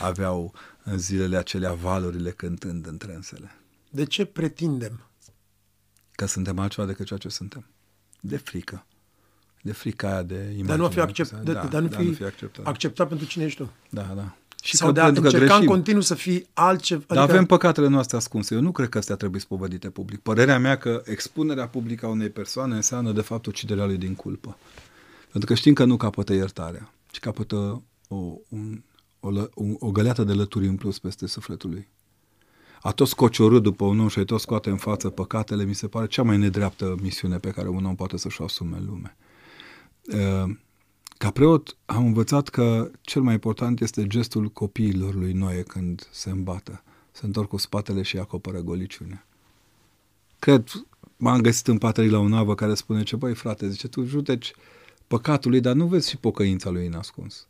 Speaker 1: aveau în zilele acelea valurile cântând între însele.
Speaker 2: De ce pretindem?
Speaker 1: Că suntem altceva decât ceea ce suntem. De frică. De frica aia de imagine.
Speaker 2: Dar nu fi, accept, de, da, dar nu da, fi, nu fi acceptat. acceptat pentru cine ești tu.
Speaker 1: Da, da.
Speaker 2: Și Sau de a încerca în continuu să fii altceva.
Speaker 1: Dar adică... avem păcatele noastre ascunse. Eu nu cred că astea trebuie spovedite public. Părerea mea că expunerea publică a unei persoane înseamnă de fapt uciderea lui din culpă. Pentru că știm că nu capătă iertarea, ci capătă o, un, o, o, o găleată de lături în plus peste sufletul lui. A tot scociorât după un om și a tot scoate în față păcatele, mi se pare cea mai nedreaptă misiune pe care un om poate să-și o asume în lume. Uh, ca preot am învățat că cel mai important este gestul copiilor lui Noe când se îmbată. Se întorc cu spatele și acoperă goliciunea. Cred, m-am găsit în patrii la un avă care spune ce, băi frate, zice, tu judeci păcatul lui, dar nu vezi și pocăința lui nascuns.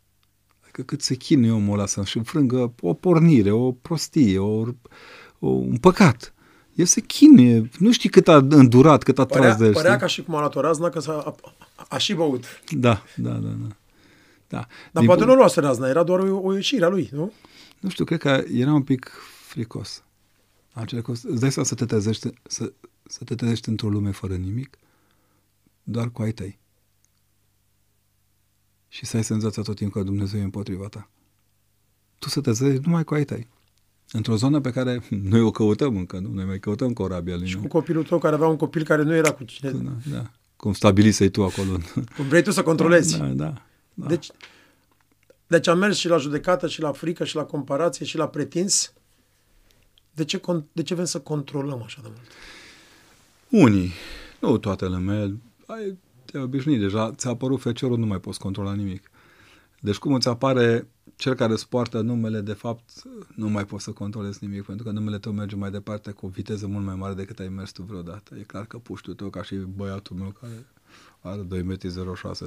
Speaker 1: Adică cât se chinuie omul ăla să-și înfrângă o pornire, o prostie, o, o, un păcat. El se chinuie, nu știi cât a îndurat, cât a părea, tras de
Speaker 2: Părea ca și cum a luat o razna că s-a a și băut.
Speaker 1: Da, da, da. da. da.
Speaker 2: Dar Din poate nu luase razna, era doar o, o ieșire a lui, nu?
Speaker 1: Nu știu, cred că era un pic fricos. Acela, îți dai să te trezești, să, să te trezești într-o lume fără nimic, doar cu ai tăi. Și să ai senzația tot timpul că Dumnezeu e împotriva ta. Tu să te trezești numai cu ai tăi. Într-o zonă pe care noi o căutăm încă, nu? Noi mai căutăm corabia lui.
Speaker 2: Și cu copilul tău care avea un copil care nu era cu cine.
Speaker 1: Da, da cum stabilisei tu acolo.
Speaker 2: Cum vrei tu să controlezi.
Speaker 1: Da, da, da.
Speaker 2: Deci, deci am mers și la judecată, și la frică, și la comparație, și la pretins. De ce, de ce vrem să controlăm așa de mult?
Speaker 1: Unii, nu toată lumea, ai, te-ai obișnuit deja, ți-a apărut feciorul, nu mai poți controla nimic. Deci cum îți apare cel care îți poartă numele, de fapt, nu mai poți să controlezi nimic, pentru că numele tău merge mai departe cu o viteză mult mai mare decât ai mers tu vreodată. E clar că puștul tău, ca și băiatul meu care are 2,06 metri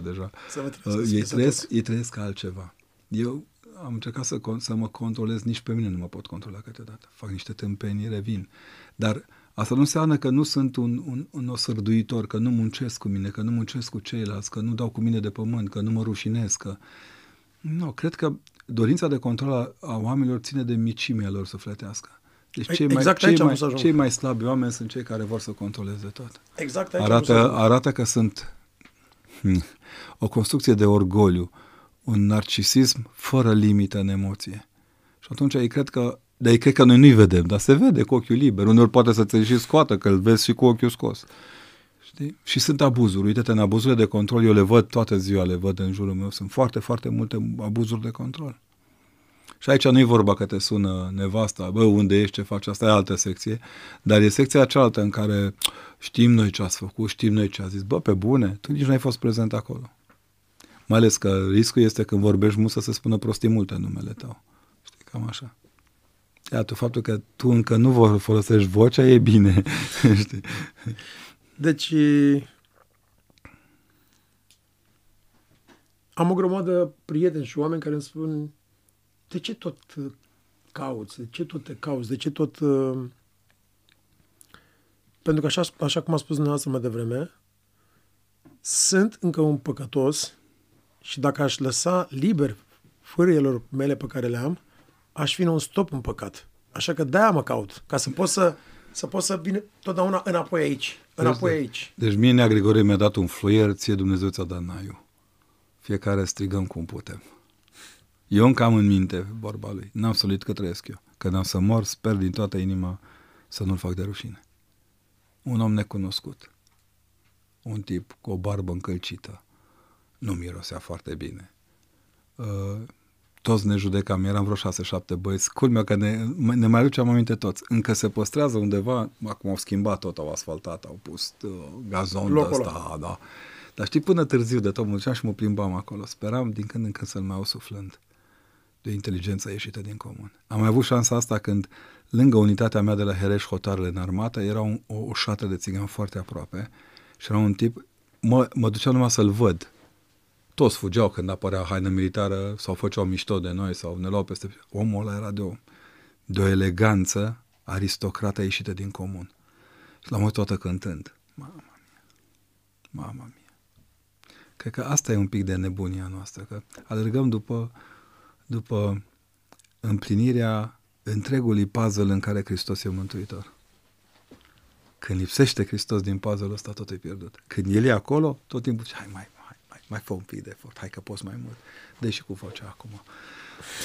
Speaker 1: deja.
Speaker 2: Să vă
Speaker 1: Uh,
Speaker 2: trăiesc,
Speaker 1: ei,
Speaker 2: să
Speaker 1: trăiesc,
Speaker 2: toți.
Speaker 1: ei trăiesc altceva. Eu am încercat să, con- să mă controlez, nici pe mine nu mă pot controla câteodată. Fac niște tâmpenii, revin. Dar asta nu înseamnă că nu sunt un, un, un osărduitor, că nu muncesc cu mine, că nu muncesc cu ceilalți, că nu dau cu mine de pământ, că nu mă rușinez, că... Nu, cred că dorința de control a, a oamenilor ține de micimea lor sufletească. Deci cei,
Speaker 2: Exact
Speaker 1: mai, cei,
Speaker 2: aici am
Speaker 1: mai,
Speaker 2: vrut să ajung.
Speaker 1: cei mai slabi oameni sunt cei care vor să controleze tot
Speaker 2: Exact aici am vrut să
Speaker 1: arată,
Speaker 2: ajung.
Speaker 1: arată că sunt hmm, o construcție de orgoliu, un narcisism fără limită în emoție. Și atunci ei cred că, dar ei cred că noi nu-i vedem, dar se vede cu ochiul liber. Uneori poate să ți și scoată, că îl vezi și cu ochiul scos. Știi? Și sunt abuzuri. Uite-te, în abuzurile de control, eu le văd toată ziua, le văd în jurul meu. Sunt foarte, foarte multe abuzuri de control. Și aici nu e vorba că te sună nevasta, bă, unde ești, ce faci, asta e altă secție, dar e secția cealaltă în care știm noi ce ați făcut, știm noi ce ați zis, bă, pe bune, tu nici nu ai fost prezent acolo. Mai ales că riscul este când vorbești mult să se spună prostii multe în numele tău. Știi, cam așa. Iată, faptul că tu încă nu vor folosești vocea e bine, știi?
Speaker 2: Deci, am o grămadă prieteni și oameni care îmi spun de ce tot uh, cauți, de ce tot te cauți, de ce tot... uh, Pentru că așa, așa cum a spus dumneavoastră mai devreme, sunt încă un păcătos și dacă aș lăsa liber fârielor mele pe care le am, aș fi non-stop în păcat. Așa că de-aia mă caut, ca să pot să, să pot să vin totdeauna înapoi aici, înapoi aici.
Speaker 1: Deci mie Nea Grigore mi-a dat un fluier, ție Dumnezeu ți-a dat naiu. Fiecare strigăm cum putem. Eu încă am în minte vorba lui. N-am solit că trăiesc eu. Când am să mor, sper din toată inima să nu-l fac de rușine. Un om necunoscut. Un tip cu o barbă încălcită. Nu mirosea foarte bine. Uh, toți ne judecam, eram vreo șase-șapte băieți. Culmea că ne, ne mai aducem aminte toți. Încă se păstrează undeva, acum au schimbat tot, au asfaltat, au pus uh, gazon de
Speaker 2: Locul
Speaker 1: ăsta, da. Dar știi, până târziu de tot mulțeam și mă plimbam acolo. Speram din când în când să-l mai au suflând de o inteligență ieșită din comun. Am mai avut șansa asta când, lângă unitatea mea de la Hereș Hotarele în armată, era un, o, o șată de țigan foarte aproape și era un tip, mă, mă duceam numai să-l văd. Toți fugeau când apărea haină militară sau făceau mișto de noi sau ne luau peste... Omul ăla era de o, de o eleganță aristocrată ieșită din comun. Și l-am auzit toată cântând. Mama mia, mama mia. Cred că asta e un pic de nebunia noastră, că alergăm după, după împlinirea întregului puzzle în care Hristos e Mântuitor. Când lipsește Hristos din puzzle-ul ăsta, tot e pierdut. Când El e acolo, tot timpul zice, hai, mai, mai, mai, mai fă un pic de efort, hai că poți mai mult. dă și cu vocea acum.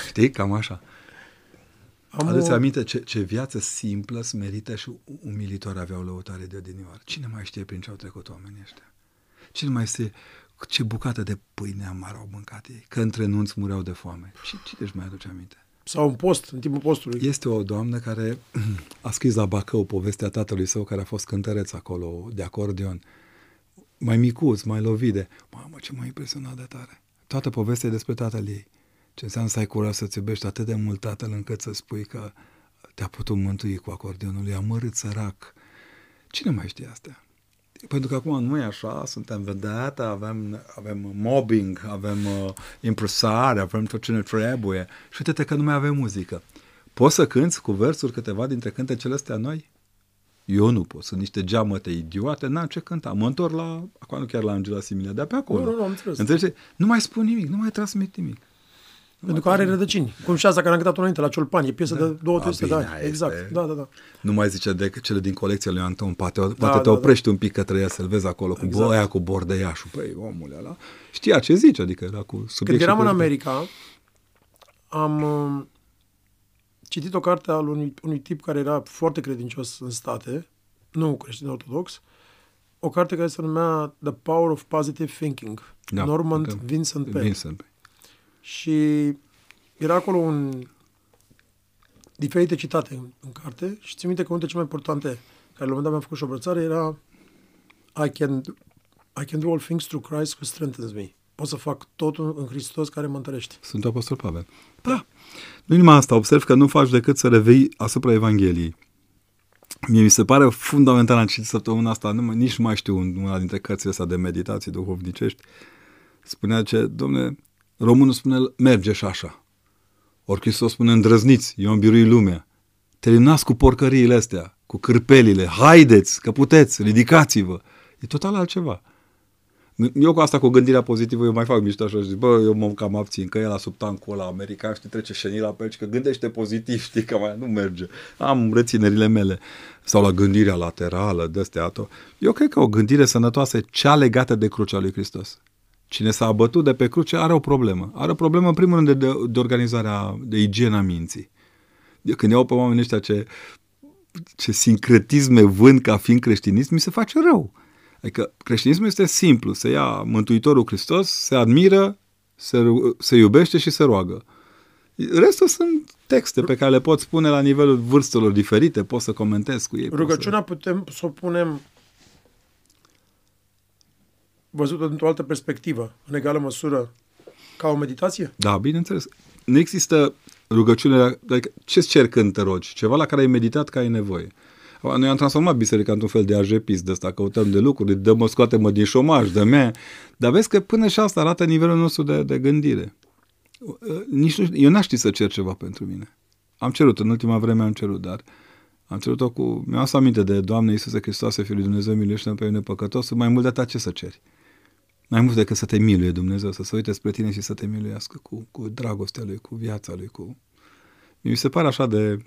Speaker 1: Știi? Cam așa.
Speaker 2: Am
Speaker 1: Aduți
Speaker 2: o-
Speaker 1: aminte ce, ce viață simplă, smerită și umilitoare aveau lăutare de odinioară. Cine mai știe prin ce au trecut oamenii ăștia? Cine mai știe ce bucată de pâine amară au mâncat ei? Că între nunți mureau de foame. Și cine își mai aduce aminte?
Speaker 2: Sau un post, în timpul postului.
Speaker 1: Este o doamnă care a scris la Bacău povestea tatălui său care a fost cântăreț acolo de acordeon. Mai micuț, mai lovit de... Mamă, ce m-a impresionat de tare. Toată povestea e despre tatăl ei. Ce înseamnă să ai curaj să-ți iubești atât de mult tatăl încât să spui că te-a putut mântui cu acordeonul. E amărât, sărac. Cine mai știe astea? Pentru că acum nu e așa, suntem vedete, avem, avem mobbing, avem uh, impresare, avem tot ce ne trebuie. Și uite că nu mai avem muzică. Poți să cânți cu versuri câteva dintre cântecele astea noi? Eu nu pot, sunt niște geamăte idiote, n-am ce cânta. Mă întorc la, acum nu chiar la Angela Similia, dar pe acolo.
Speaker 2: Nu, nu, nu, am înțeles.
Speaker 1: Înțelegi? Nu mai spun nimic, nu mai transmit nimic.
Speaker 2: Pentru că are rădăcini. Cum și asta care am cântat înainte la Ciolpani, e piesă de 200 de
Speaker 1: Da. bine,
Speaker 2: ani.
Speaker 1: aia
Speaker 2: Exact.
Speaker 1: este-
Speaker 2: Da, da, da.
Speaker 1: Nu mai zice de cele din colecția lui Anton, poate, poate
Speaker 2: da,
Speaker 1: te
Speaker 2: da.
Speaker 1: oprești un pic către ea să-l vezi acolo cu
Speaker 2: Exact.
Speaker 1: boia, cu bordeiașul. Păi, omul ăla știa ce zice, adică era cu subiect
Speaker 2: Când
Speaker 1: și
Speaker 2: eram
Speaker 1: cu-
Speaker 2: în America, am uh, citit o carte al unui, unui tip care era foarte credincios în state, nu creștin ortodox, o carte care se numea The Power of Positive Thinking,
Speaker 1: Da,
Speaker 2: Norman
Speaker 1: că-
Speaker 2: Vincent Peale.
Speaker 1: Vincent.
Speaker 2: Și era acolo un diferite citate în, în carte și țin minte că unul dintre cele mai importante care la un moment dat mi-a făcut și o brățare era I can, I can do all things through Christ who strengthens me. Pot să fac totul în Hristos care mă întărește.
Speaker 1: Sunt Apostol Pavel. Da. Nu numai asta, observ că nu faci decât să revii asupra Evangheliei. Mie mi se pare fundamental, am citit săptămâna asta, nu, nici nu mai știu una dintre cărțile astea de meditații duhovnicești, spunea ce, domne, românul spune, merge și așa. Ori Hristos spune, îndrăzniți, eu am birui lumea. Terminați cu porcăriile astea, cu cârpelile, haideți, că puteți, ridicați-vă. E total altceva. Eu cu asta, cu gândirea pozitivă, eu mai fac mișto așa, zic, bă, eu mă cam abțin, că e la sub tancul ăla american, știi, trece șenila pe aici, că gândește pozitiv, știi, că mai nu merge. Am reținerile mele. Sau la gândirea laterală, de astea, Eu cred că o gândire sănătoasă e cea legată de crucea lui Hristos. Cine s-a abătut de pe cruce are o problemă. Are o problemă, în primul rând, de, de, de organizarea, de igiena minții. Când iau pe oamenii ăștia ce, ce sincretisme vând ca fiind creștinism, mi se face rău. Adică creștinismul este simplu, se ia Mântuitorul Hristos, se admiră, se, se iubește și se roagă. Restul sunt texte pe care le pot spune la nivelul vârstelor diferite, poți să comentezi cu ei.
Speaker 2: Rugăciunea să... putem să o punem văzută dintr-o altă perspectivă, în egală măsură, ca o meditație?
Speaker 1: Da, bineînțeles. Nu există rugăciune, adică ce-ți cer când te rogi? Ceva la care ai meditat că ai nevoie. Noi am transformat biserica într-un fel de ajepis de ăsta, căutăm de lucruri, dă-mă, scoate-mă din șomaj, de mea. Dar vezi că până și asta arată nivelul nostru de, de gândire. Nici nu, eu n-aș ști să cer ceva pentru mine. Am cerut, în ultima vreme am cerut, dar am cerut-o cu... Mi-am să aminte de Doamne Iisuse Hristoase, Fiul lui Dumnezeu, miluiește pe mine păcătos, mai mult de atât ce să ceri. Mai mult decât să te miluie Dumnezeu, să se uite spre tine și să te miluiască cu, cu dragostea Lui, cu viața Lui, cu... Mi se pare așa de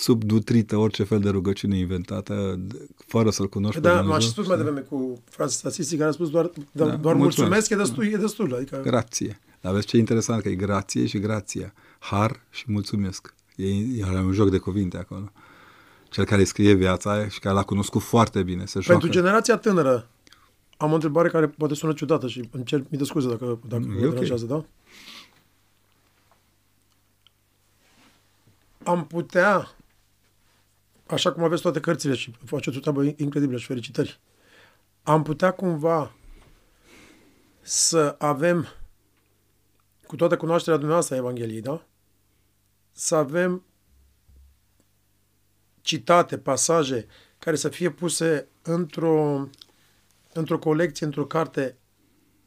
Speaker 1: subnutrită orice fel de rugăciune inventată, fără să-L cunoști
Speaker 2: da, m-a și spus mai devreme cu Francis Assisi, care a spus doar, da, doar mulțumesc, mulțumesc, e destul, e destul. Adică...
Speaker 1: Grație. Dar vezi ce e interesant, că e grație și grația. Har și mulțumesc. E, e un joc de cuvinte acolo. Cel care scrie viața aia și care l-a cunoscut foarte bine. Se
Speaker 2: Pentru joacă. generația tânără, am o întrebare care poate sună ciudată și îmi cer mi de scuze dacă, dacă
Speaker 1: e okay.
Speaker 2: da? Am putea așa cum aveți toate cărțile și faceți o treabă incredibilă și felicitări, am putea cumva să avem, cu toată cunoașterea dumneavoastră a Evangheliei, da? Să avem citate, pasaje care să fie puse într-o, într-o colecție, într-o carte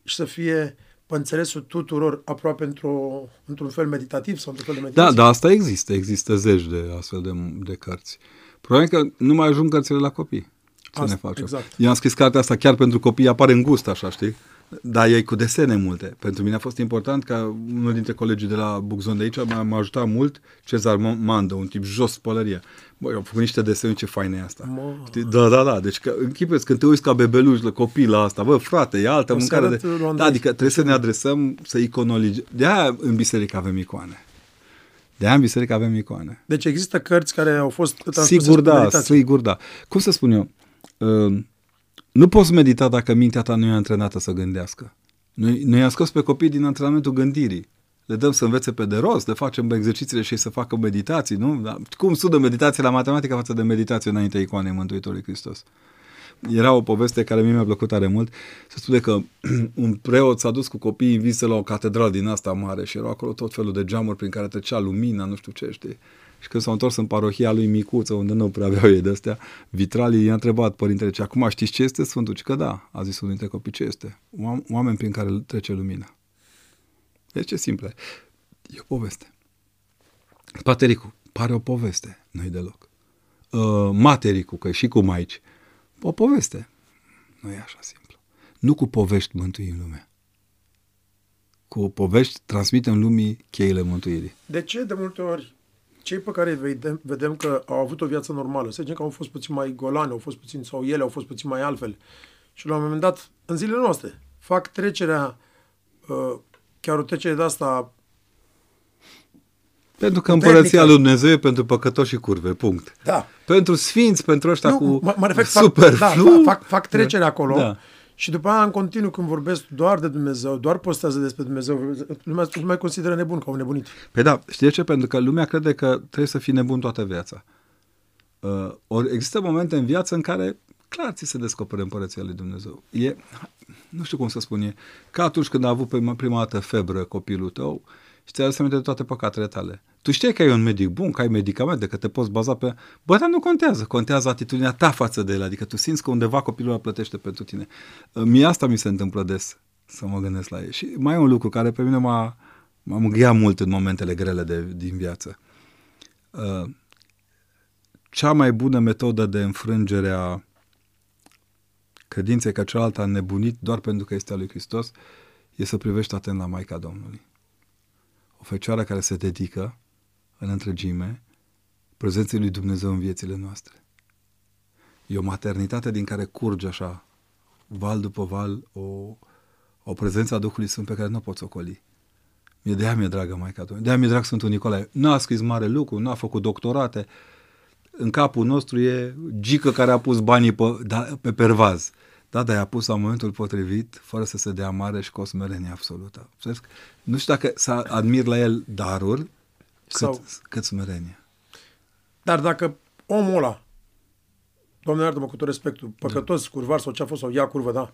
Speaker 2: și să fie pe înțelesul tuturor aproape într-o, într-un fel meditativ sau într-un fel de
Speaker 1: da, meditație. Da, dar asta există. Există zeci de astfel de, de cărți. Probabil că nu mai ajung cărțile la copii. Ce asta, ne facem? Exact. Eu am scris cartea asta chiar pentru copii, apare în gust, așa, știi? Dar e cu desene multe. Pentru mine a fost important ca unul dintre colegii de la Buxon de aici m-a, ajutat mult, Cezar Mandă, un tip jos pălărie. Băi, au făcut niște desene, ce fain e asta. Știi? Da, da, da. Deci că, închipeți, când te uiți ca bebeluș la copii la asta, bă, frate, e altă o mâncare. De... Da, adică trebuie să ne adresăm, să iconologi. De-aia în biserică avem icoane. De aia în biserică avem icoane.
Speaker 2: Deci există cărți care au fost
Speaker 1: Sigur da, sigur da. Cum să spun eu? Uh, nu poți medita dacă mintea ta nu e antrenată să gândească. Noi, noi am scos pe copii din antrenamentul gândirii. Le dăm să învețe pe de rost, le facem exercițiile și să facă meditații, nu? Dar cum sudă meditație la matematică față de meditație înaintea icoanei Mântuitorului Hristos? Era o poveste care mie mi-a plăcut tare mult. Se spune că un preot s-a dus cu copiii în vise la o catedrală din asta mare și erau acolo tot felul de geamuri prin care trecea lumina, nu știu ce, știi. Și când s-au întors în parohia lui Micuță, unde nu prea aveau ei de astea, vitralii i-a întrebat părintele ce acum știți ce este Sfântul? Și că da, a zis unul dintre copii, ce este? Oameni prin care trece lumina. Deci ce simplă. E o poveste. Patericu, pare o poveste, nu-i deloc. Uh, matericu, că și cum aici o poveste. Nu e așa simplu. Nu cu povești mântuim lumea. Cu povești transmitem lumii cheile mântuirii.
Speaker 2: De ce de multe ori cei pe care îi vedem, vedem că au avut o viață normală, să zicem că au fost puțin mai golani, au fost puțin, sau ele au fost puțin mai altfel, și la un moment dat, în zilele noastre, fac trecerea, uh, chiar o trecere de asta
Speaker 1: pentru că împărăția lui Dumnezeu e pentru păcătoși și curve, punct.
Speaker 2: Da.
Speaker 1: Pentru sfinți, pentru ăștia nu, cu
Speaker 2: mă, mă refer, superflu. Fac, da, fac, fac trecerea acolo da. și după aia în continuu când vorbesc doar de Dumnezeu, doar postează despre Dumnezeu, lumea, lumea consideră nebun ca un nebunit.
Speaker 1: Păi da, știi ce? Pentru că lumea crede că trebuie să fii nebun toată viața. Uh, ori există momente în viață în care clar ți se descoperă împărăția lui Dumnezeu. E, nu știu cum să spun, e ca atunci când a avut prima, prima dată febră copilul tău și ți-ai adus aminte de toate păcatele tale. Tu știi că ai un medic bun, că ai medicamente, că te poți baza pe... Bă, dar nu contează. Contează atitudinea ta față de el. Adică tu simți că undeva copilul plătește pentru tine. Mie asta mi se întâmplă des, să mă gândesc la ei. Și mai e un lucru care pe mine m-a, m-a mângâiat mult în momentele grele de, din viață. Uh, cea mai bună metodă de înfrângere a credinței că cealaltă a nebunit doar pentru că este a lui Hristos e să privești atent la Maica Domnului. O fecioară care se dedică în întregime prezenței lui Dumnezeu în viețile noastre. E o maternitate din care curge așa, val după val, o, o prezență a Duhului Sfânt pe care nu o poți ocoli. Mie de-aia mi-e dragă Maica Domnului. De-aia mi-e drag Sfântul Nicolae. Nu a scris mare lucru, nu a făcut doctorate. În capul nostru e gică care a pus banii pe, da, pe pervaz. Da, dar i-a pus la momentul potrivit, fără să se dea mare și cu o smerenie absolută. Nu știu dacă să admir la el darul, cât, Sau... cât smerenie.
Speaker 2: Dar dacă omul ăla, Doamne iartă-mă cu tot respectul, păcătos, da. curvar sau ce a fost, sau ia curvă, da,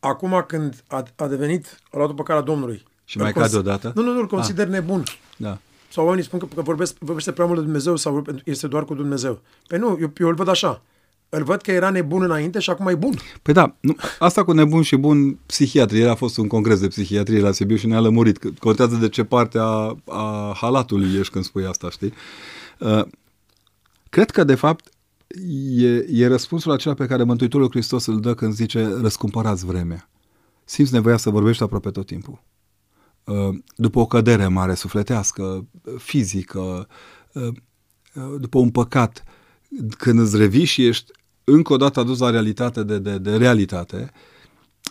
Speaker 2: acum când a, a devenit, a luat după calea Domnului.
Speaker 1: Și mai cade odată?
Speaker 2: Nu, nu, nu, îl consider ah. nebun.
Speaker 1: Da.
Speaker 2: Sau oamenii spun că, că vorbesc, vorbește prea mult de Dumnezeu sau este doar cu Dumnezeu. Păi nu, eu, eu îl văd așa îl văd că era nebun înainte și acum e bun.
Speaker 1: Păi da, nu, asta cu nebun și bun, psihiatrie, a fost un congres de psihiatrie la Sibiu și ne-a lămurit. Că contează de ce parte a, a halatului ești când spui asta, știi? Uh, cred că, de fapt, e, e răspunsul acela pe care Mântuitorul Hristos îl dă când zice răscumpărați vremea. Simți nevoia să vorbești aproape tot timpul. Uh, după o cădere mare sufletească, fizică, uh, uh, după un păcat, când îți revii și ești încă o dată adus la realitate de, de, de realitate,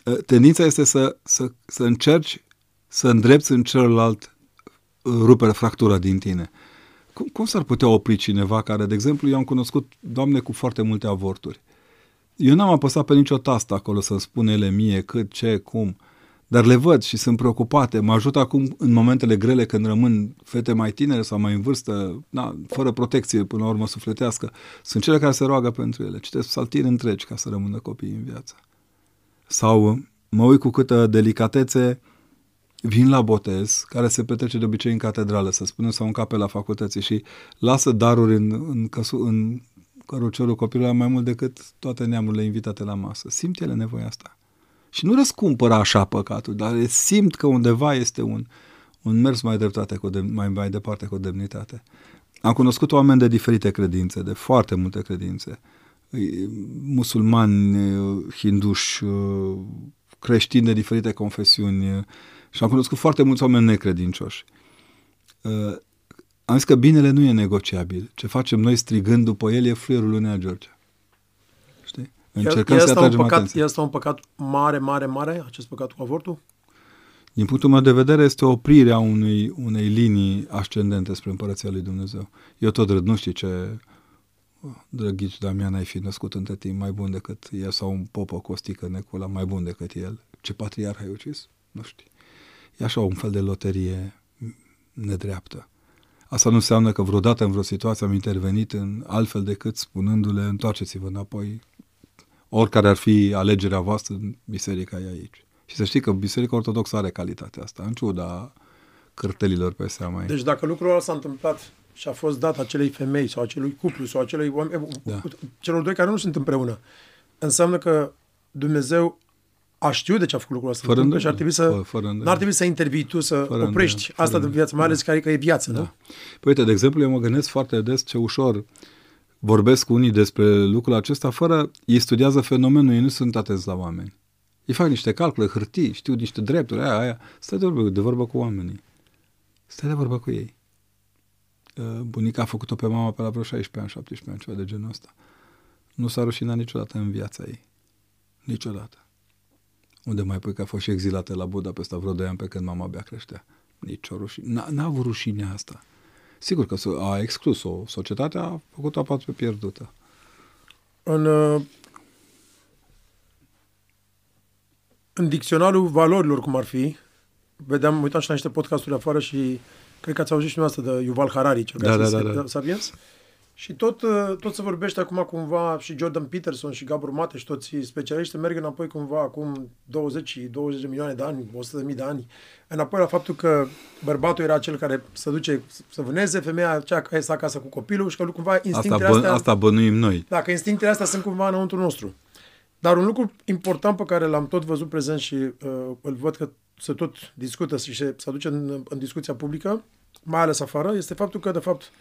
Speaker 1: ă, tendința este să, să, să încerci să îndrepți în celălalt ă, rupere, fractura din tine. Cum, cum s-ar putea opri cineva care, de exemplu, eu am cunoscut doamne cu foarte multe avorturi. Eu n-am apăsat pe nicio tastă acolo să-mi spun ele mie cât, ce, cum. Uh, dar le văd și sunt preocupate. Mă ajută acum în momentele grele când rămân fete mai tinere sau mai în vârstă, na, fără protecție până la urmă sufletească. Sunt cele care se roagă pentru ele. Citesc saltiri întregi ca să rămână copiii în viață. Sau mă uit cu câtă delicatețe vin la botez, care se petrece de obicei în catedrală, să spunem, sau în cape la facultății și lasă daruri în, în, căsu, în căruciorul copilului mai mult decât toate neamurile invitate la masă. Simt ele nevoia asta. Și nu răscumpără așa păcatul, dar simt că undeva este un, un mers mai, dreptate cu de, mai, mai departe cu demnitate. Am cunoscut oameni de diferite credințe, de foarte multe credințe. Musulmani, hinduși, creștini de diferite confesiuni și am cunoscut foarte mulți oameni necredincioși. Am zis că binele nu e negociabil. Ce facem noi strigând după el e fluierul lui Nea George.
Speaker 2: Încercăm să atragem un păcat, atenție. Este un păcat mare, mare, mare, acest păcat cu avortul?
Speaker 1: Din punctul meu de vedere, este oprirea unei, unei linii ascendente spre Împărăția lui Dumnezeu. Eu tot râd, nu știu ce drăghici Damian ai fi născut între timp mai bun decât el sau un popă cu o stică necula mai bun decât el. Ce patriarh ai ucis? Nu știu. E așa un fel de loterie nedreaptă. Asta nu înseamnă că vreodată în vreo situație am intervenit în altfel decât spunându-le întoarceți-vă înapoi oricare ar fi alegerea voastră, biserica e aici. Și să știi că Biserica Ortodoxă are calitatea asta, în ciuda cărtelilor pe seama ei.
Speaker 2: Deci dacă lucrul ăla s-a întâmplat și a fost dat acelei femei sau acelui cuplu sau acelui oameni, da. celor doi care nu sunt împreună, înseamnă că Dumnezeu a știut de ce a făcut lucrul ăsta fără și ar trebui să, fără, fără n-ar trebui să intervii tu, să fără oprești fără asta de viață, mai ales da. care că e viață, da. nu?
Speaker 1: Păi uite, de exemplu, eu mă gândesc foarte des ce ușor vorbesc cu unii despre lucrul acesta fără, ei studiază fenomenul, ei nu sunt atenți la oameni. Ei fac niște calcule, hârtii, știu niște drepturi, aia, aia. Stai de vorbă, de vorbă cu oamenii. Stai de vorbă cu ei. Uh, bunica a făcut-o pe mama pe la vreo 16 ani, 17 ani, ceva de genul ăsta. Nu s-a rușinat niciodată în viața ei. Niciodată. Unde mai pui că a fost și exilată la Budapesta vreo 2 ani pe când mama abia creștea. Nici o rușine. N-a, n-a avut rușine asta. Sigur că a exclus-o. Societatea a făcut-o aproape pe pierdută.
Speaker 2: În, uh, în dicționarul valorilor, cum ar fi, vedeam, uitam și la niște podcasturi afară și cred că ați auzit și dumneavoastră de Yuval Harari, cel
Speaker 1: da, da, da, da.
Speaker 2: Sapiens. Și tot, uh, tot se vorbește acum cumva și Jordan Peterson și Gabor Mate și toți specialiști merg înapoi cumva acum 20, 20 de milioane de ani, 100 de mii de ani, înapoi la faptul că bărbatul era cel care se duce să vâneze, femeia cea care este acasă cu copilul și că cumva instinctele
Speaker 1: asta, bă,
Speaker 2: astea...
Speaker 1: asta bănuim noi.
Speaker 2: Da, că instinctele astea sunt cumva înăuntru nostru. Dar un lucru important pe care l-am tot văzut prezent și uh, îl văd că se tot discută și se, se aduce în, în discuția publică, mai ales afară, este faptul că, de fapt,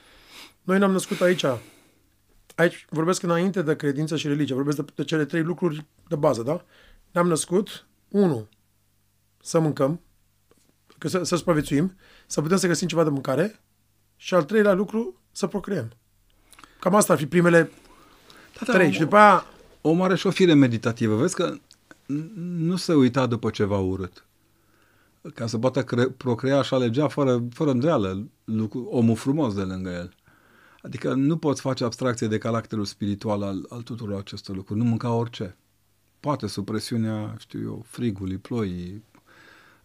Speaker 2: noi ne-am născut aici. Aici vorbesc înainte de credință și religie, vorbesc de, de cele trei lucruri de bază, da? Ne-am născut, unu, să mâncăm, că să, să supraviețuim, să putem să găsim ceva de mâncare și al treilea lucru, să procreăm. Cam asta ar fi primele da, da, trei. O, și după aia...
Speaker 1: O mare și o fire meditativă. Vezi că nu se uita după ceva urât. Ca să poată cre- procrea și alegea fără, fără îndoială lucru, omul frumos de lângă el. Adică nu poți face abstracție de caracterul spiritual al, al tuturor acestor lucruri. Nu mânca orice. Poate sub presiunea, știu eu, frigului, ploii,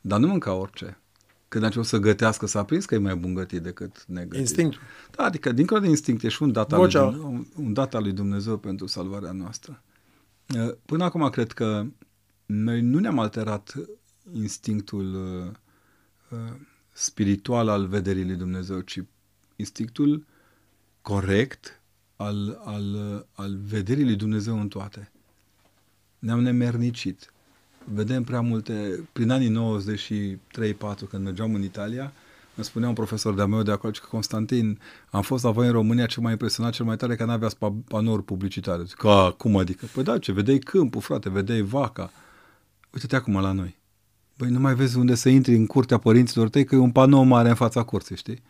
Speaker 1: dar nu mânca orice. Când a început să gătească, s-a prins că e mai bun gătit decât negătit.
Speaker 2: Instinct.
Speaker 1: Da, adică dincolo de instinct e și un dat, al lui, un, un dat al lui Dumnezeu pentru salvarea noastră. Până acum cred că noi nu ne-am alterat instinctul uh, uh, spiritual al vederii lui Dumnezeu, ci instinctul corect al, al, al vederii lui Dumnezeu în toate. Ne-am nemernicit. Vedem prea multe, prin anii 93-4, când mergeam în Italia, îmi spunea un profesor de-a meu de acolo, că Constantin, am fost la voi în România cel mai impresionat, cel mai tare, că n-avea panouri publicitare. Zic, cum adică? Păi da, ce, vedeai câmpul, frate, vedeai vaca. Uite-te acum la noi. Băi, nu mai vezi unde să intri în curtea părinților tăi, că e un panou mare în fața curții, știi?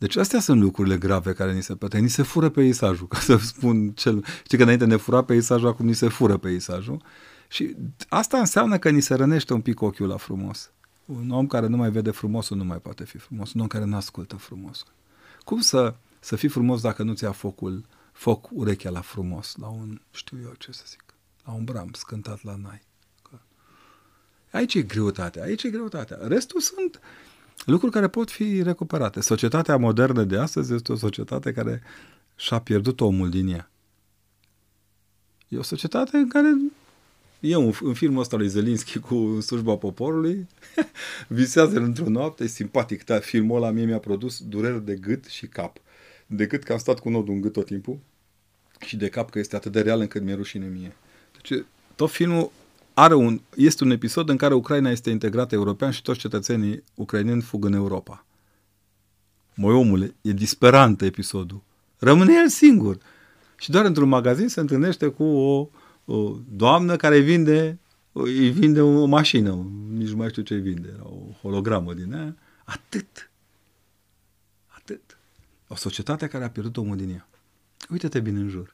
Speaker 1: Deci astea sunt lucrurile grave care ni se petrec. Ni se fură peisajul, ca să spun cel... Știi că înainte ne fura peisajul, acum ni se fură peisajul. Și asta înseamnă că ni se rănește un pic ochiul la frumos. Un om care nu mai vede frumosul nu mai poate fi frumos. Un om care nu ascultă frumos. Cum să, să fii frumos dacă nu-ți ia focul, foc urechea la frumos, la un, știu eu ce să zic, la un bram scântat la nai. Aici e greutatea, aici e greutatea. Restul sunt lucruri care pot fi recuperate. Societatea modernă de astăzi este o societate care și-a pierdut omul din ea. E o societate în care eu, în filmul ăsta lui Zelinski cu slujba poporului, visează într-o noapte, e simpatic, dar filmul ăla mie mi-a produs dureri de gât și cap. De gât că am stat cu nodul în gât tot timpul și de cap că este atât de real încât mi-e rușine mie. Deci tot filmul are un, este un episod în care Ucraina este integrată european și toți cetățenii ucraineni fug în Europa. Măi omule, e disperant episodul. Rămâne el singur. Și doar într-un magazin se întâlnește cu o, o doamnă care vinde, îi vinde o mașină, nici nu mai știu ce vinde, era o hologramă din ea. Atât. Atât. O societate care a pierdut omul din ea. Uite-te bine în jur.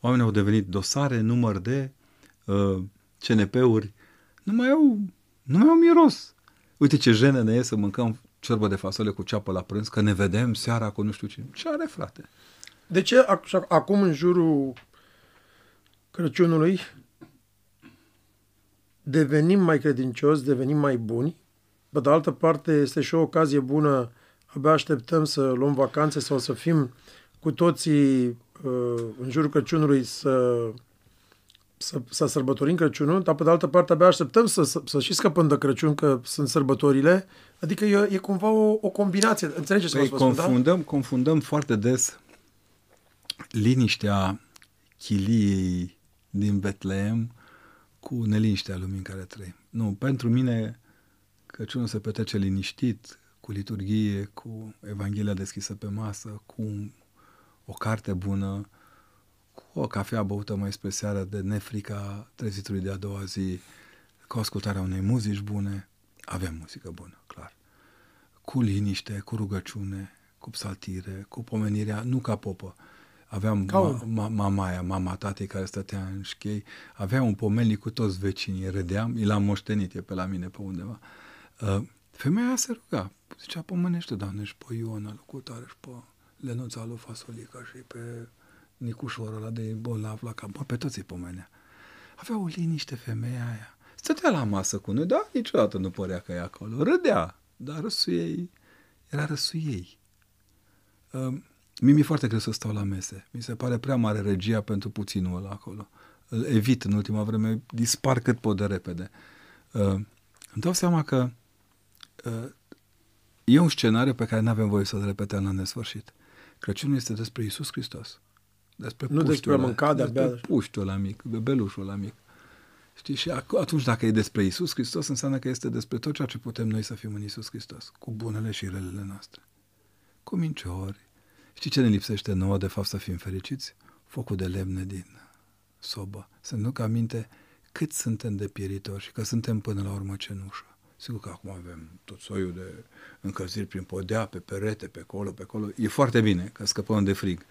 Speaker 1: Oamenii au devenit dosare, număr de uh, CNP-uri, nu mai au, nu mai au miros. Uite ce jenă ne e să mâncăm ciorbă de fasole cu ceapă la prânz, că ne vedem seara cu nu știu ce. Ce are, frate?
Speaker 2: De ce acum în jurul Crăciunului devenim mai credincioși, devenim mai buni, pe de altă parte este și o ocazie bună, abia așteptăm să luăm vacanțe sau să fim cu toții uh, în jurul Crăciunului să să, să sărbătorim Crăciunul, dar pe de altă parte abia așteptăm să, să, să și scăpăm de Crăciun, că sunt sărbătorile. Adică e, e cumva o, o combinație. Înțelegeți
Speaker 1: păi
Speaker 2: ce
Speaker 1: confundăm, da? confundăm foarte des liniștea chiliei din Betleem cu neliniștea lumii în care trăim. Nu, pentru mine Crăciunul se petrece liniștit, cu liturghie, cu Evanghelia deschisă pe masă, cu o carte bună, cu o cafea băută mai spre seară de nefrica trezitului de a doua zi, cu ascultarea unei muzici bune, avem muzică bună, clar. Cu liniște, cu rugăciune, cu psaltire, cu pomenirea, nu ca popă. Aveam ma, ma, mama aia, mama tatei care stătea în șchei, avea un pomeni cu toți vecinii, râdeam, i l-am moștenit, e pe la mine pe undeva. Uh, femeia se ruga, zicea, pomenește, Doamne, și pe Iona, locutare, și pe Lenuța lui Fasolica și pe Nicușorul ăla de bolnav la cap, pe toți îi pomenea. Avea o liniște femeia aia. Stătea la masă cu noi, dar niciodată nu părea că e acolo. Râdea, dar râsul ei era râsul ei. mie mi-e foarte greu să stau la mese. Mi se pare prea mare regia pentru puținul ăla acolo. Îl evit în ultima vreme, dispar cât pot de repede. Uh, îmi dau seama că uh, e un scenariu pe care nu avem voie să-l repetăm la nesfârșit. Crăciunul este despre Isus Hristos. Despre
Speaker 2: Nu despre a mânca de
Speaker 1: despre
Speaker 2: abia.
Speaker 1: puștiul ăla mic, bebelușul ăla mic. Știi? Și ac- atunci dacă e despre Isus Hristos, înseamnă că este despre tot ceea ce putem noi să fim în Isus Hristos, cu bunele și relele noastre. Cu minciori. Știi ce ne lipsește nouă, de fapt, să fim fericiți? Focul de lemne din sobă. Să nu că aminte cât suntem de pieritori și că suntem până la urmă cenușă. Sigur că acum avem tot soiul de încălziri prin podea, pe perete, pe acolo, pe acolo. E foarte bine că scăpăm de frig.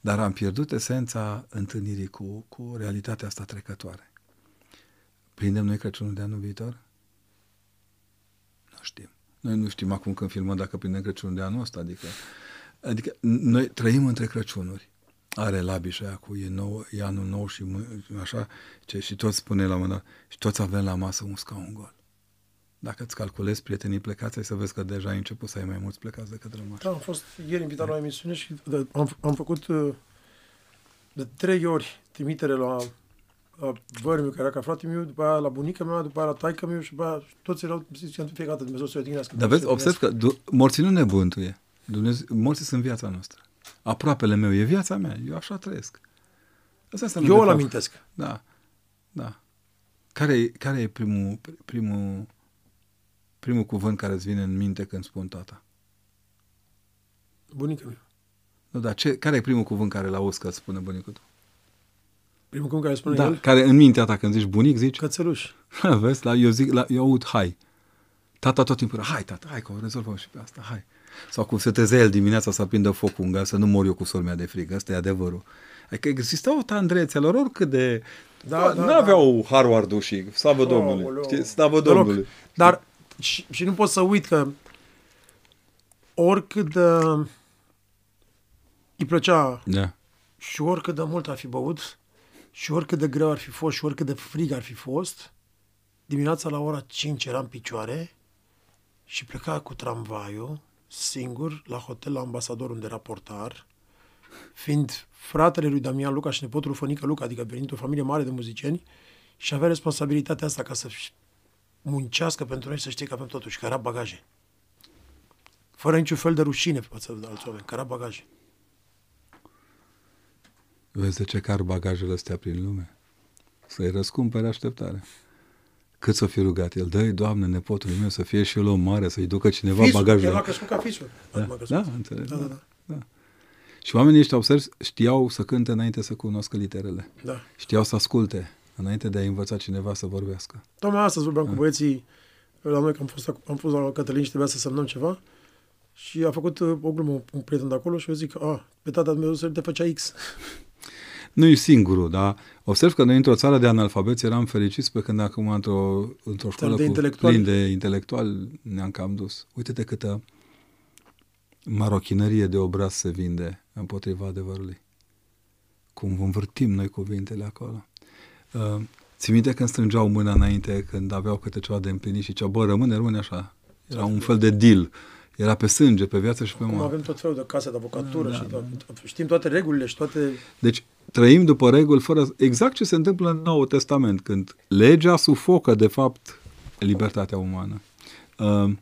Speaker 1: Dar am pierdut esența întâlnirii cu, cu realitatea asta trecătoare. Prindem noi Crăciunul de anul viitor? Nu știm. Noi nu știm acum când filmăm dacă prindem Crăciunul de anul ăsta. Adică, adică noi trăim între Crăciunuri. Are labișa aia cu e, nou, e anul nou și mă- așa, ce, și toți spune la mână, și toți avem la masă un scaun gol. Dacă îți calculezi prietenii plecați, ai să vezi că deja ai început să ai mai mulți plecați decât rămași.
Speaker 2: Da, am fost ieri invitat la o emisiune și de, am, am făcut uh, de trei ori trimitere la, la vărul meu, care era ca frate meu, după aia la bunica mea, după aia la taică meu și după aia toți erau, ziceam fiecare dată, Dumnezeu să o odihnească.
Speaker 1: Dar vezi, observ că du- morții nu ne bântuie. Dumnezeu, morții sunt viața noastră. Aproapele meu e viața mea. Eu așa trăiesc. Asta înseamnă
Speaker 2: Eu
Speaker 1: de
Speaker 2: îl
Speaker 1: fapt-
Speaker 2: amintesc.
Speaker 1: Da. Da. Care e, care e primul, primul, primul cuvânt care îți vine în minte când spun tata?
Speaker 2: Bunica mea.
Speaker 1: Nu, dar ce, care e primul cuvânt care l-auzi că îți spune bunicul tău?
Speaker 2: Primul cuvânt care spune
Speaker 1: Da,
Speaker 2: el,
Speaker 1: care în mintea ta când zici bunic, zici,
Speaker 2: cățeluș.
Speaker 1: vezi, la, eu zic, la, eu aud hai. Tata tot timpul era, hai tata, hai că o rezolvăm și pe asta, hai. Sau cum se trezea el dimineața să aprindă focul în gaz, să nu mor eu cu sormea de frig, asta e adevărul. Adică exista o tandrețe lor, oricât de...
Speaker 2: Da, da,
Speaker 1: nu aveau Harvard-ul și slavă Domnului.
Speaker 2: Aoleu.
Speaker 1: Știi, slavă
Speaker 2: Deloc.
Speaker 1: Domnului.
Speaker 2: Dar și, și nu pot să uit că oricât de îi plăcea
Speaker 1: Da.
Speaker 2: și oricât de mult ar fi băut și oricât de greu ar fi fost și oricât de frig ar fi fost, dimineața la ora 5 era în picioare și pleca cu tramvaiul singur la hotel la ambasador unde era portar, fiind fratele lui Damian Luca și nepotul lui Fănică Luca, adică venind o familie mare de muzicieni și avea responsabilitatea asta ca să muncească pentru noi să știe că avem totuși, că era bagaje. Fără niciun fel de rușine față de alți oameni, că era bagaje.
Speaker 1: Vezi de ce car bagajele astea prin lume? Să-i răscumpere așteptarea. Cât să fi rugat el? Dă-i, Doamne, nepotului meu să fie și el om mare, să-i ducă cineva
Speaker 2: Fisul,
Speaker 1: bagajele.
Speaker 2: El a crescut ca fisul.
Speaker 1: Da,
Speaker 2: Acum a crescut.
Speaker 1: da, înțeleg.
Speaker 2: Da, da, da.
Speaker 1: da. Și oamenii ăștia, observ, știau să cânte înainte să cunoască literele.
Speaker 2: da.
Speaker 1: Știau să asculte înainte de a învăța cineva să vorbească.
Speaker 2: Tocmai astăzi vorbeam
Speaker 1: Da.
Speaker 2: cu băieții la noi, că am fost, ac- am fost la Cătălin și trebuia să semnăm ceva și a făcut uh, o glumă un prieten de acolo și eu zic, a, pe tata meu să te făcea X.
Speaker 1: Nu e singurul, dar observ că noi într-o țară de analfabeți eram fericiți pe când acum într-o, într-o școală
Speaker 2: de
Speaker 1: cu
Speaker 2: intelectuali.
Speaker 1: plin de intelectuali ne-am cam dus. Uite-te câtă marochinărie de obraz se vinde împotriva adevărului. Cum învârtim noi cuvintele acolo. Uh, ții minte când strângeau mâna înainte, când aveau câte ceva de împlinit și cea, bă, rămâne, rămâne așa. Era un fel de deal. Era pe sânge, pe viață și pe
Speaker 2: Acum
Speaker 1: moarte.
Speaker 2: avem tot felul de case de avocatură
Speaker 1: Da,
Speaker 2: și
Speaker 1: da,
Speaker 2: to- știm toate regulile și toate...
Speaker 1: Deci trăim după reguli fără... Exact ce se întâmplă în Noul Testament, când legea sufocă, de fapt, libertatea umană. Uh,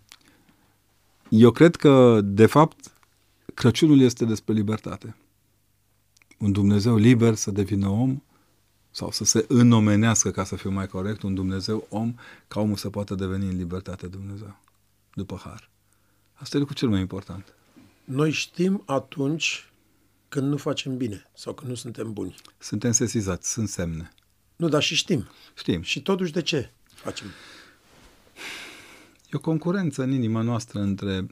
Speaker 1: Eu cred că, de fapt, Crăciunul este despre libertate. Un Dumnezeu liber să devină om sau să se înomenească, ca să fiu mai corect, un Dumnezeu om, ca omul să poată deveni în libertate Dumnezeu, după har. Asta e lucrul cel mai important.
Speaker 2: Noi știm atunci când nu facem bine sau când nu suntem buni.
Speaker 1: Suntem sesizați, sunt semne.
Speaker 2: Nu, dar și știm.
Speaker 1: Știm.
Speaker 2: Și totuși de ce facem?
Speaker 1: E o concurență în inima noastră între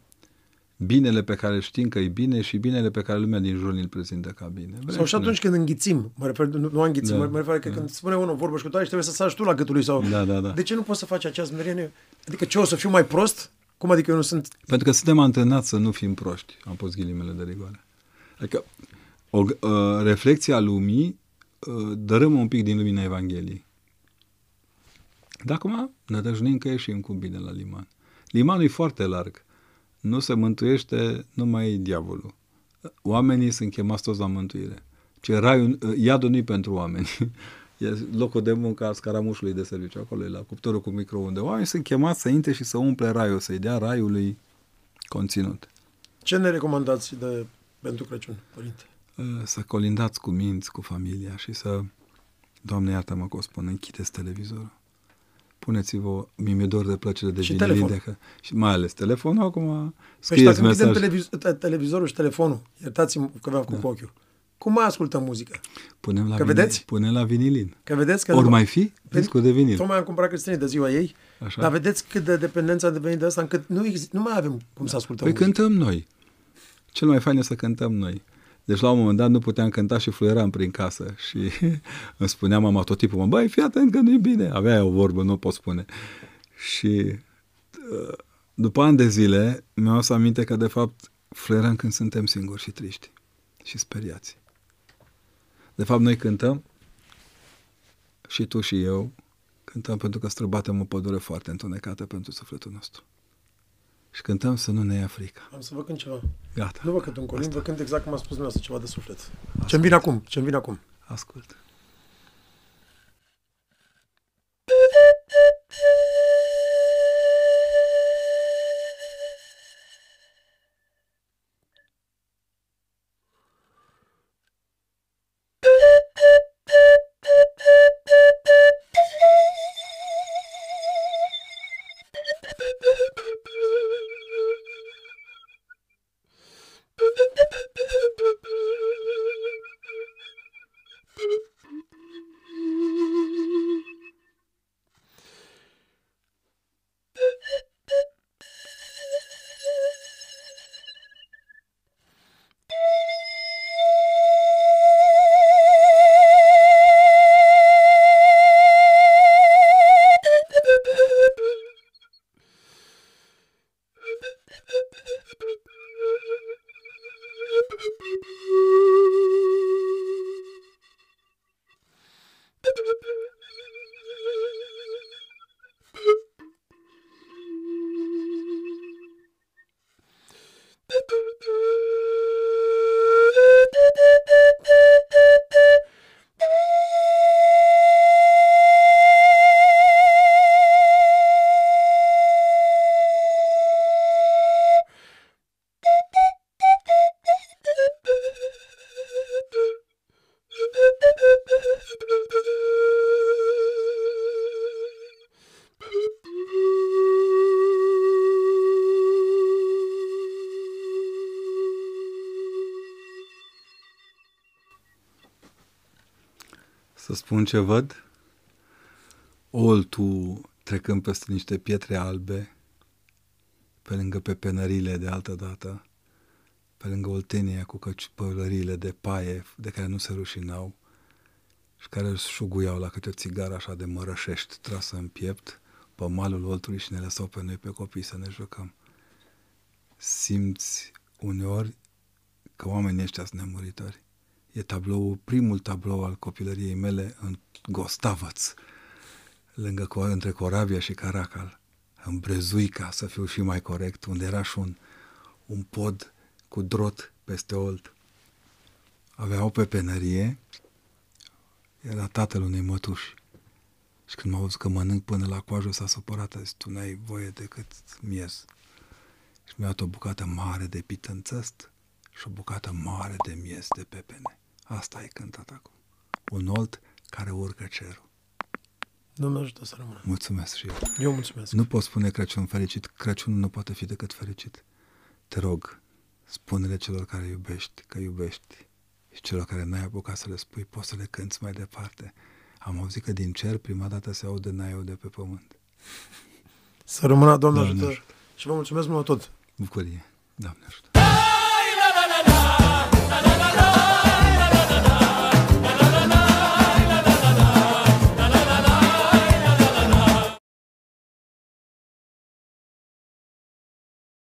Speaker 1: binele pe care știm că e bine și binele pe care lumea din jur îl prezintă ca bine. Vrem
Speaker 2: Sau și
Speaker 1: noi.
Speaker 2: atunci când înghițim, mă refer, nu, nu înghițim,
Speaker 1: Da,
Speaker 2: da, mă refer că
Speaker 1: da.
Speaker 2: când spune unul vorbă și cu tare și trebuie să sagi tu la gâtul lui sau...
Speaker 1: Da, da, da.
Speaker 2: De ce nu poți să faci această smerenie? Adică ce, o să fiu mai prost? Cum adică eu nu sunt...
Speaker 1: Pentru că suntem antrenați să nu fim proști, am pus ghilimele de rigoare. Adică o uh, reflexie a lumii uh, dărâmă un pic din lumina Evangheliei. Dar acum ne dăjnim că ieșim cu bine la liman. Limanul e foarte larg. Nu se mântuiește numai diavolul. Oamenii sunt chemați toți la mântuire. Ce raiul, iadul nu pentru oameni. E locul de muncă al scaramușului de serviciu. Acolo e la cuptorul cu microunde. Oamenii sunt chemați să intre și să umple raiul, să-i dea raiului conținut.
Speaker 2: Ce ne recomandați de, pentru Crăciun, părinte?
Speaker 1: Să colindați cu minți, cu familia și să... Doamne, iartă-mă că o spun, închideți televizorul. Puneți-vă mi dor de plăcere de
Speaker 2: și
Speaker 1: vinil,
Speaker 2: telefon.
Speaker 1: De că, și mai ales telefonul, acum
Speaker 2: Păi
Speaker 1: scrieți
Speaker 2: dacă închidem
Speaker 1: mesaj.
Speaker 2: televiz- televizorul și telefonul, iertați-mă că v-am făcut da. cu ochiul, cum mai ascultăm muzică?
Speaker 1: Punem la,
Speaker 2: Că
Speaker 1: vinil,
Speaker 2: vedeți?
Speaker 1: punem la vinilin.
Speaker 2: Că vedeți că...
Speaker 1: Ori
Speaker 2: nu-
Speaker 1: mai fi discul de vinil.
Speaker 2: Tocmai am cumpărat Cristinei de ziua ei,
Speaker 1: Așa.
Speaker 2: dar vedeți cât de dependență a devenit de asta, încât nu, exist, nu mai avem cum să ascultăm
Speaker 1: Păi
Speaker 2: muzică.
Speaker 1: cântăm noi. Cel mai fain e să cântăm noi. Deci la un moment dat nu puteam cânta și fluieram prin casă și îmi spunea mama tot timpul, mă, băi, fii atent că nu-i bine. Avea o vorbă, nu pot spune. Și uh, după ani de zile mi-au să aminte că de fapt fluierăm când suntem singuri și triști și speriați. De fapt noi cântăm și tu și eu cântăm pentru că străbatem o pădure foarte întunecată pentru sufletul nostru. Și cântăm să nu ne ia frica.
Speaker 2: Am să vă cânt ceva.
Speaker 1: Gata.
Speaker 2: Nu vă cânt un colin, vă cânt exact cum a spus dumneavoastră, ceva de suflet. Ce-mi vine acum? Ce-mi vine acum?
Speaker 1: Ascult. Ce văd? Oltul trecând peste niște pietre albe, pe lângă pepenările de altă dată, pe lângă oltenia cu căci- pălăriile de paie de care nu se rușinau și care își șuguiau la câte o țigară așa de mărășești trasă în piept, pe malul oltului și ne lăsau pe noi pe copii să ne jucăm. Simți uneori că oamenii ăștia sunt nemuritori. E tablou, primul tablou al copilăriei mele în Gostavăț, lângă, Co- între Coravia și Caracal, în Brezuica, să fiu și mai corect, unde era și un, un pod cu drot peste olt. Avea o pepenărie, era tatăl unei mătuși. Și când m-a auzit că mănânc până la coajă, s-a supărat, a zis, tu n-ai voie decât miez. Și mi-a dat o bucată mare de pitânțăst și o bucată mare de miez de pepene. Asta e cântat acum. Un olt care urcă cerul.
Speaker 2: Domnul ajută să rămână.
Speaker 1: Mulțumesc și eu.
Speaker 2: Eu mulțumesc.
Speaker 1: Nu pot spune Crăciun fericit. Crăciunul nu poate fi decât fericit. Te rog, spune-le celor care iubești că iubești și celor care n-ai apucat să le spui, poți să le cânți mai departe. Am auzit că din cer prima dată se aude n de pe pământ.
Speaker 2: Să rămână, Doamne
Speaker 1: Doamne
Speaker 2: ajută.
Speaker 1: ajută.
Speaker 2: Și vă mulțumesc mult tot.
Speaker 1: Bucurie. Doamne ajută.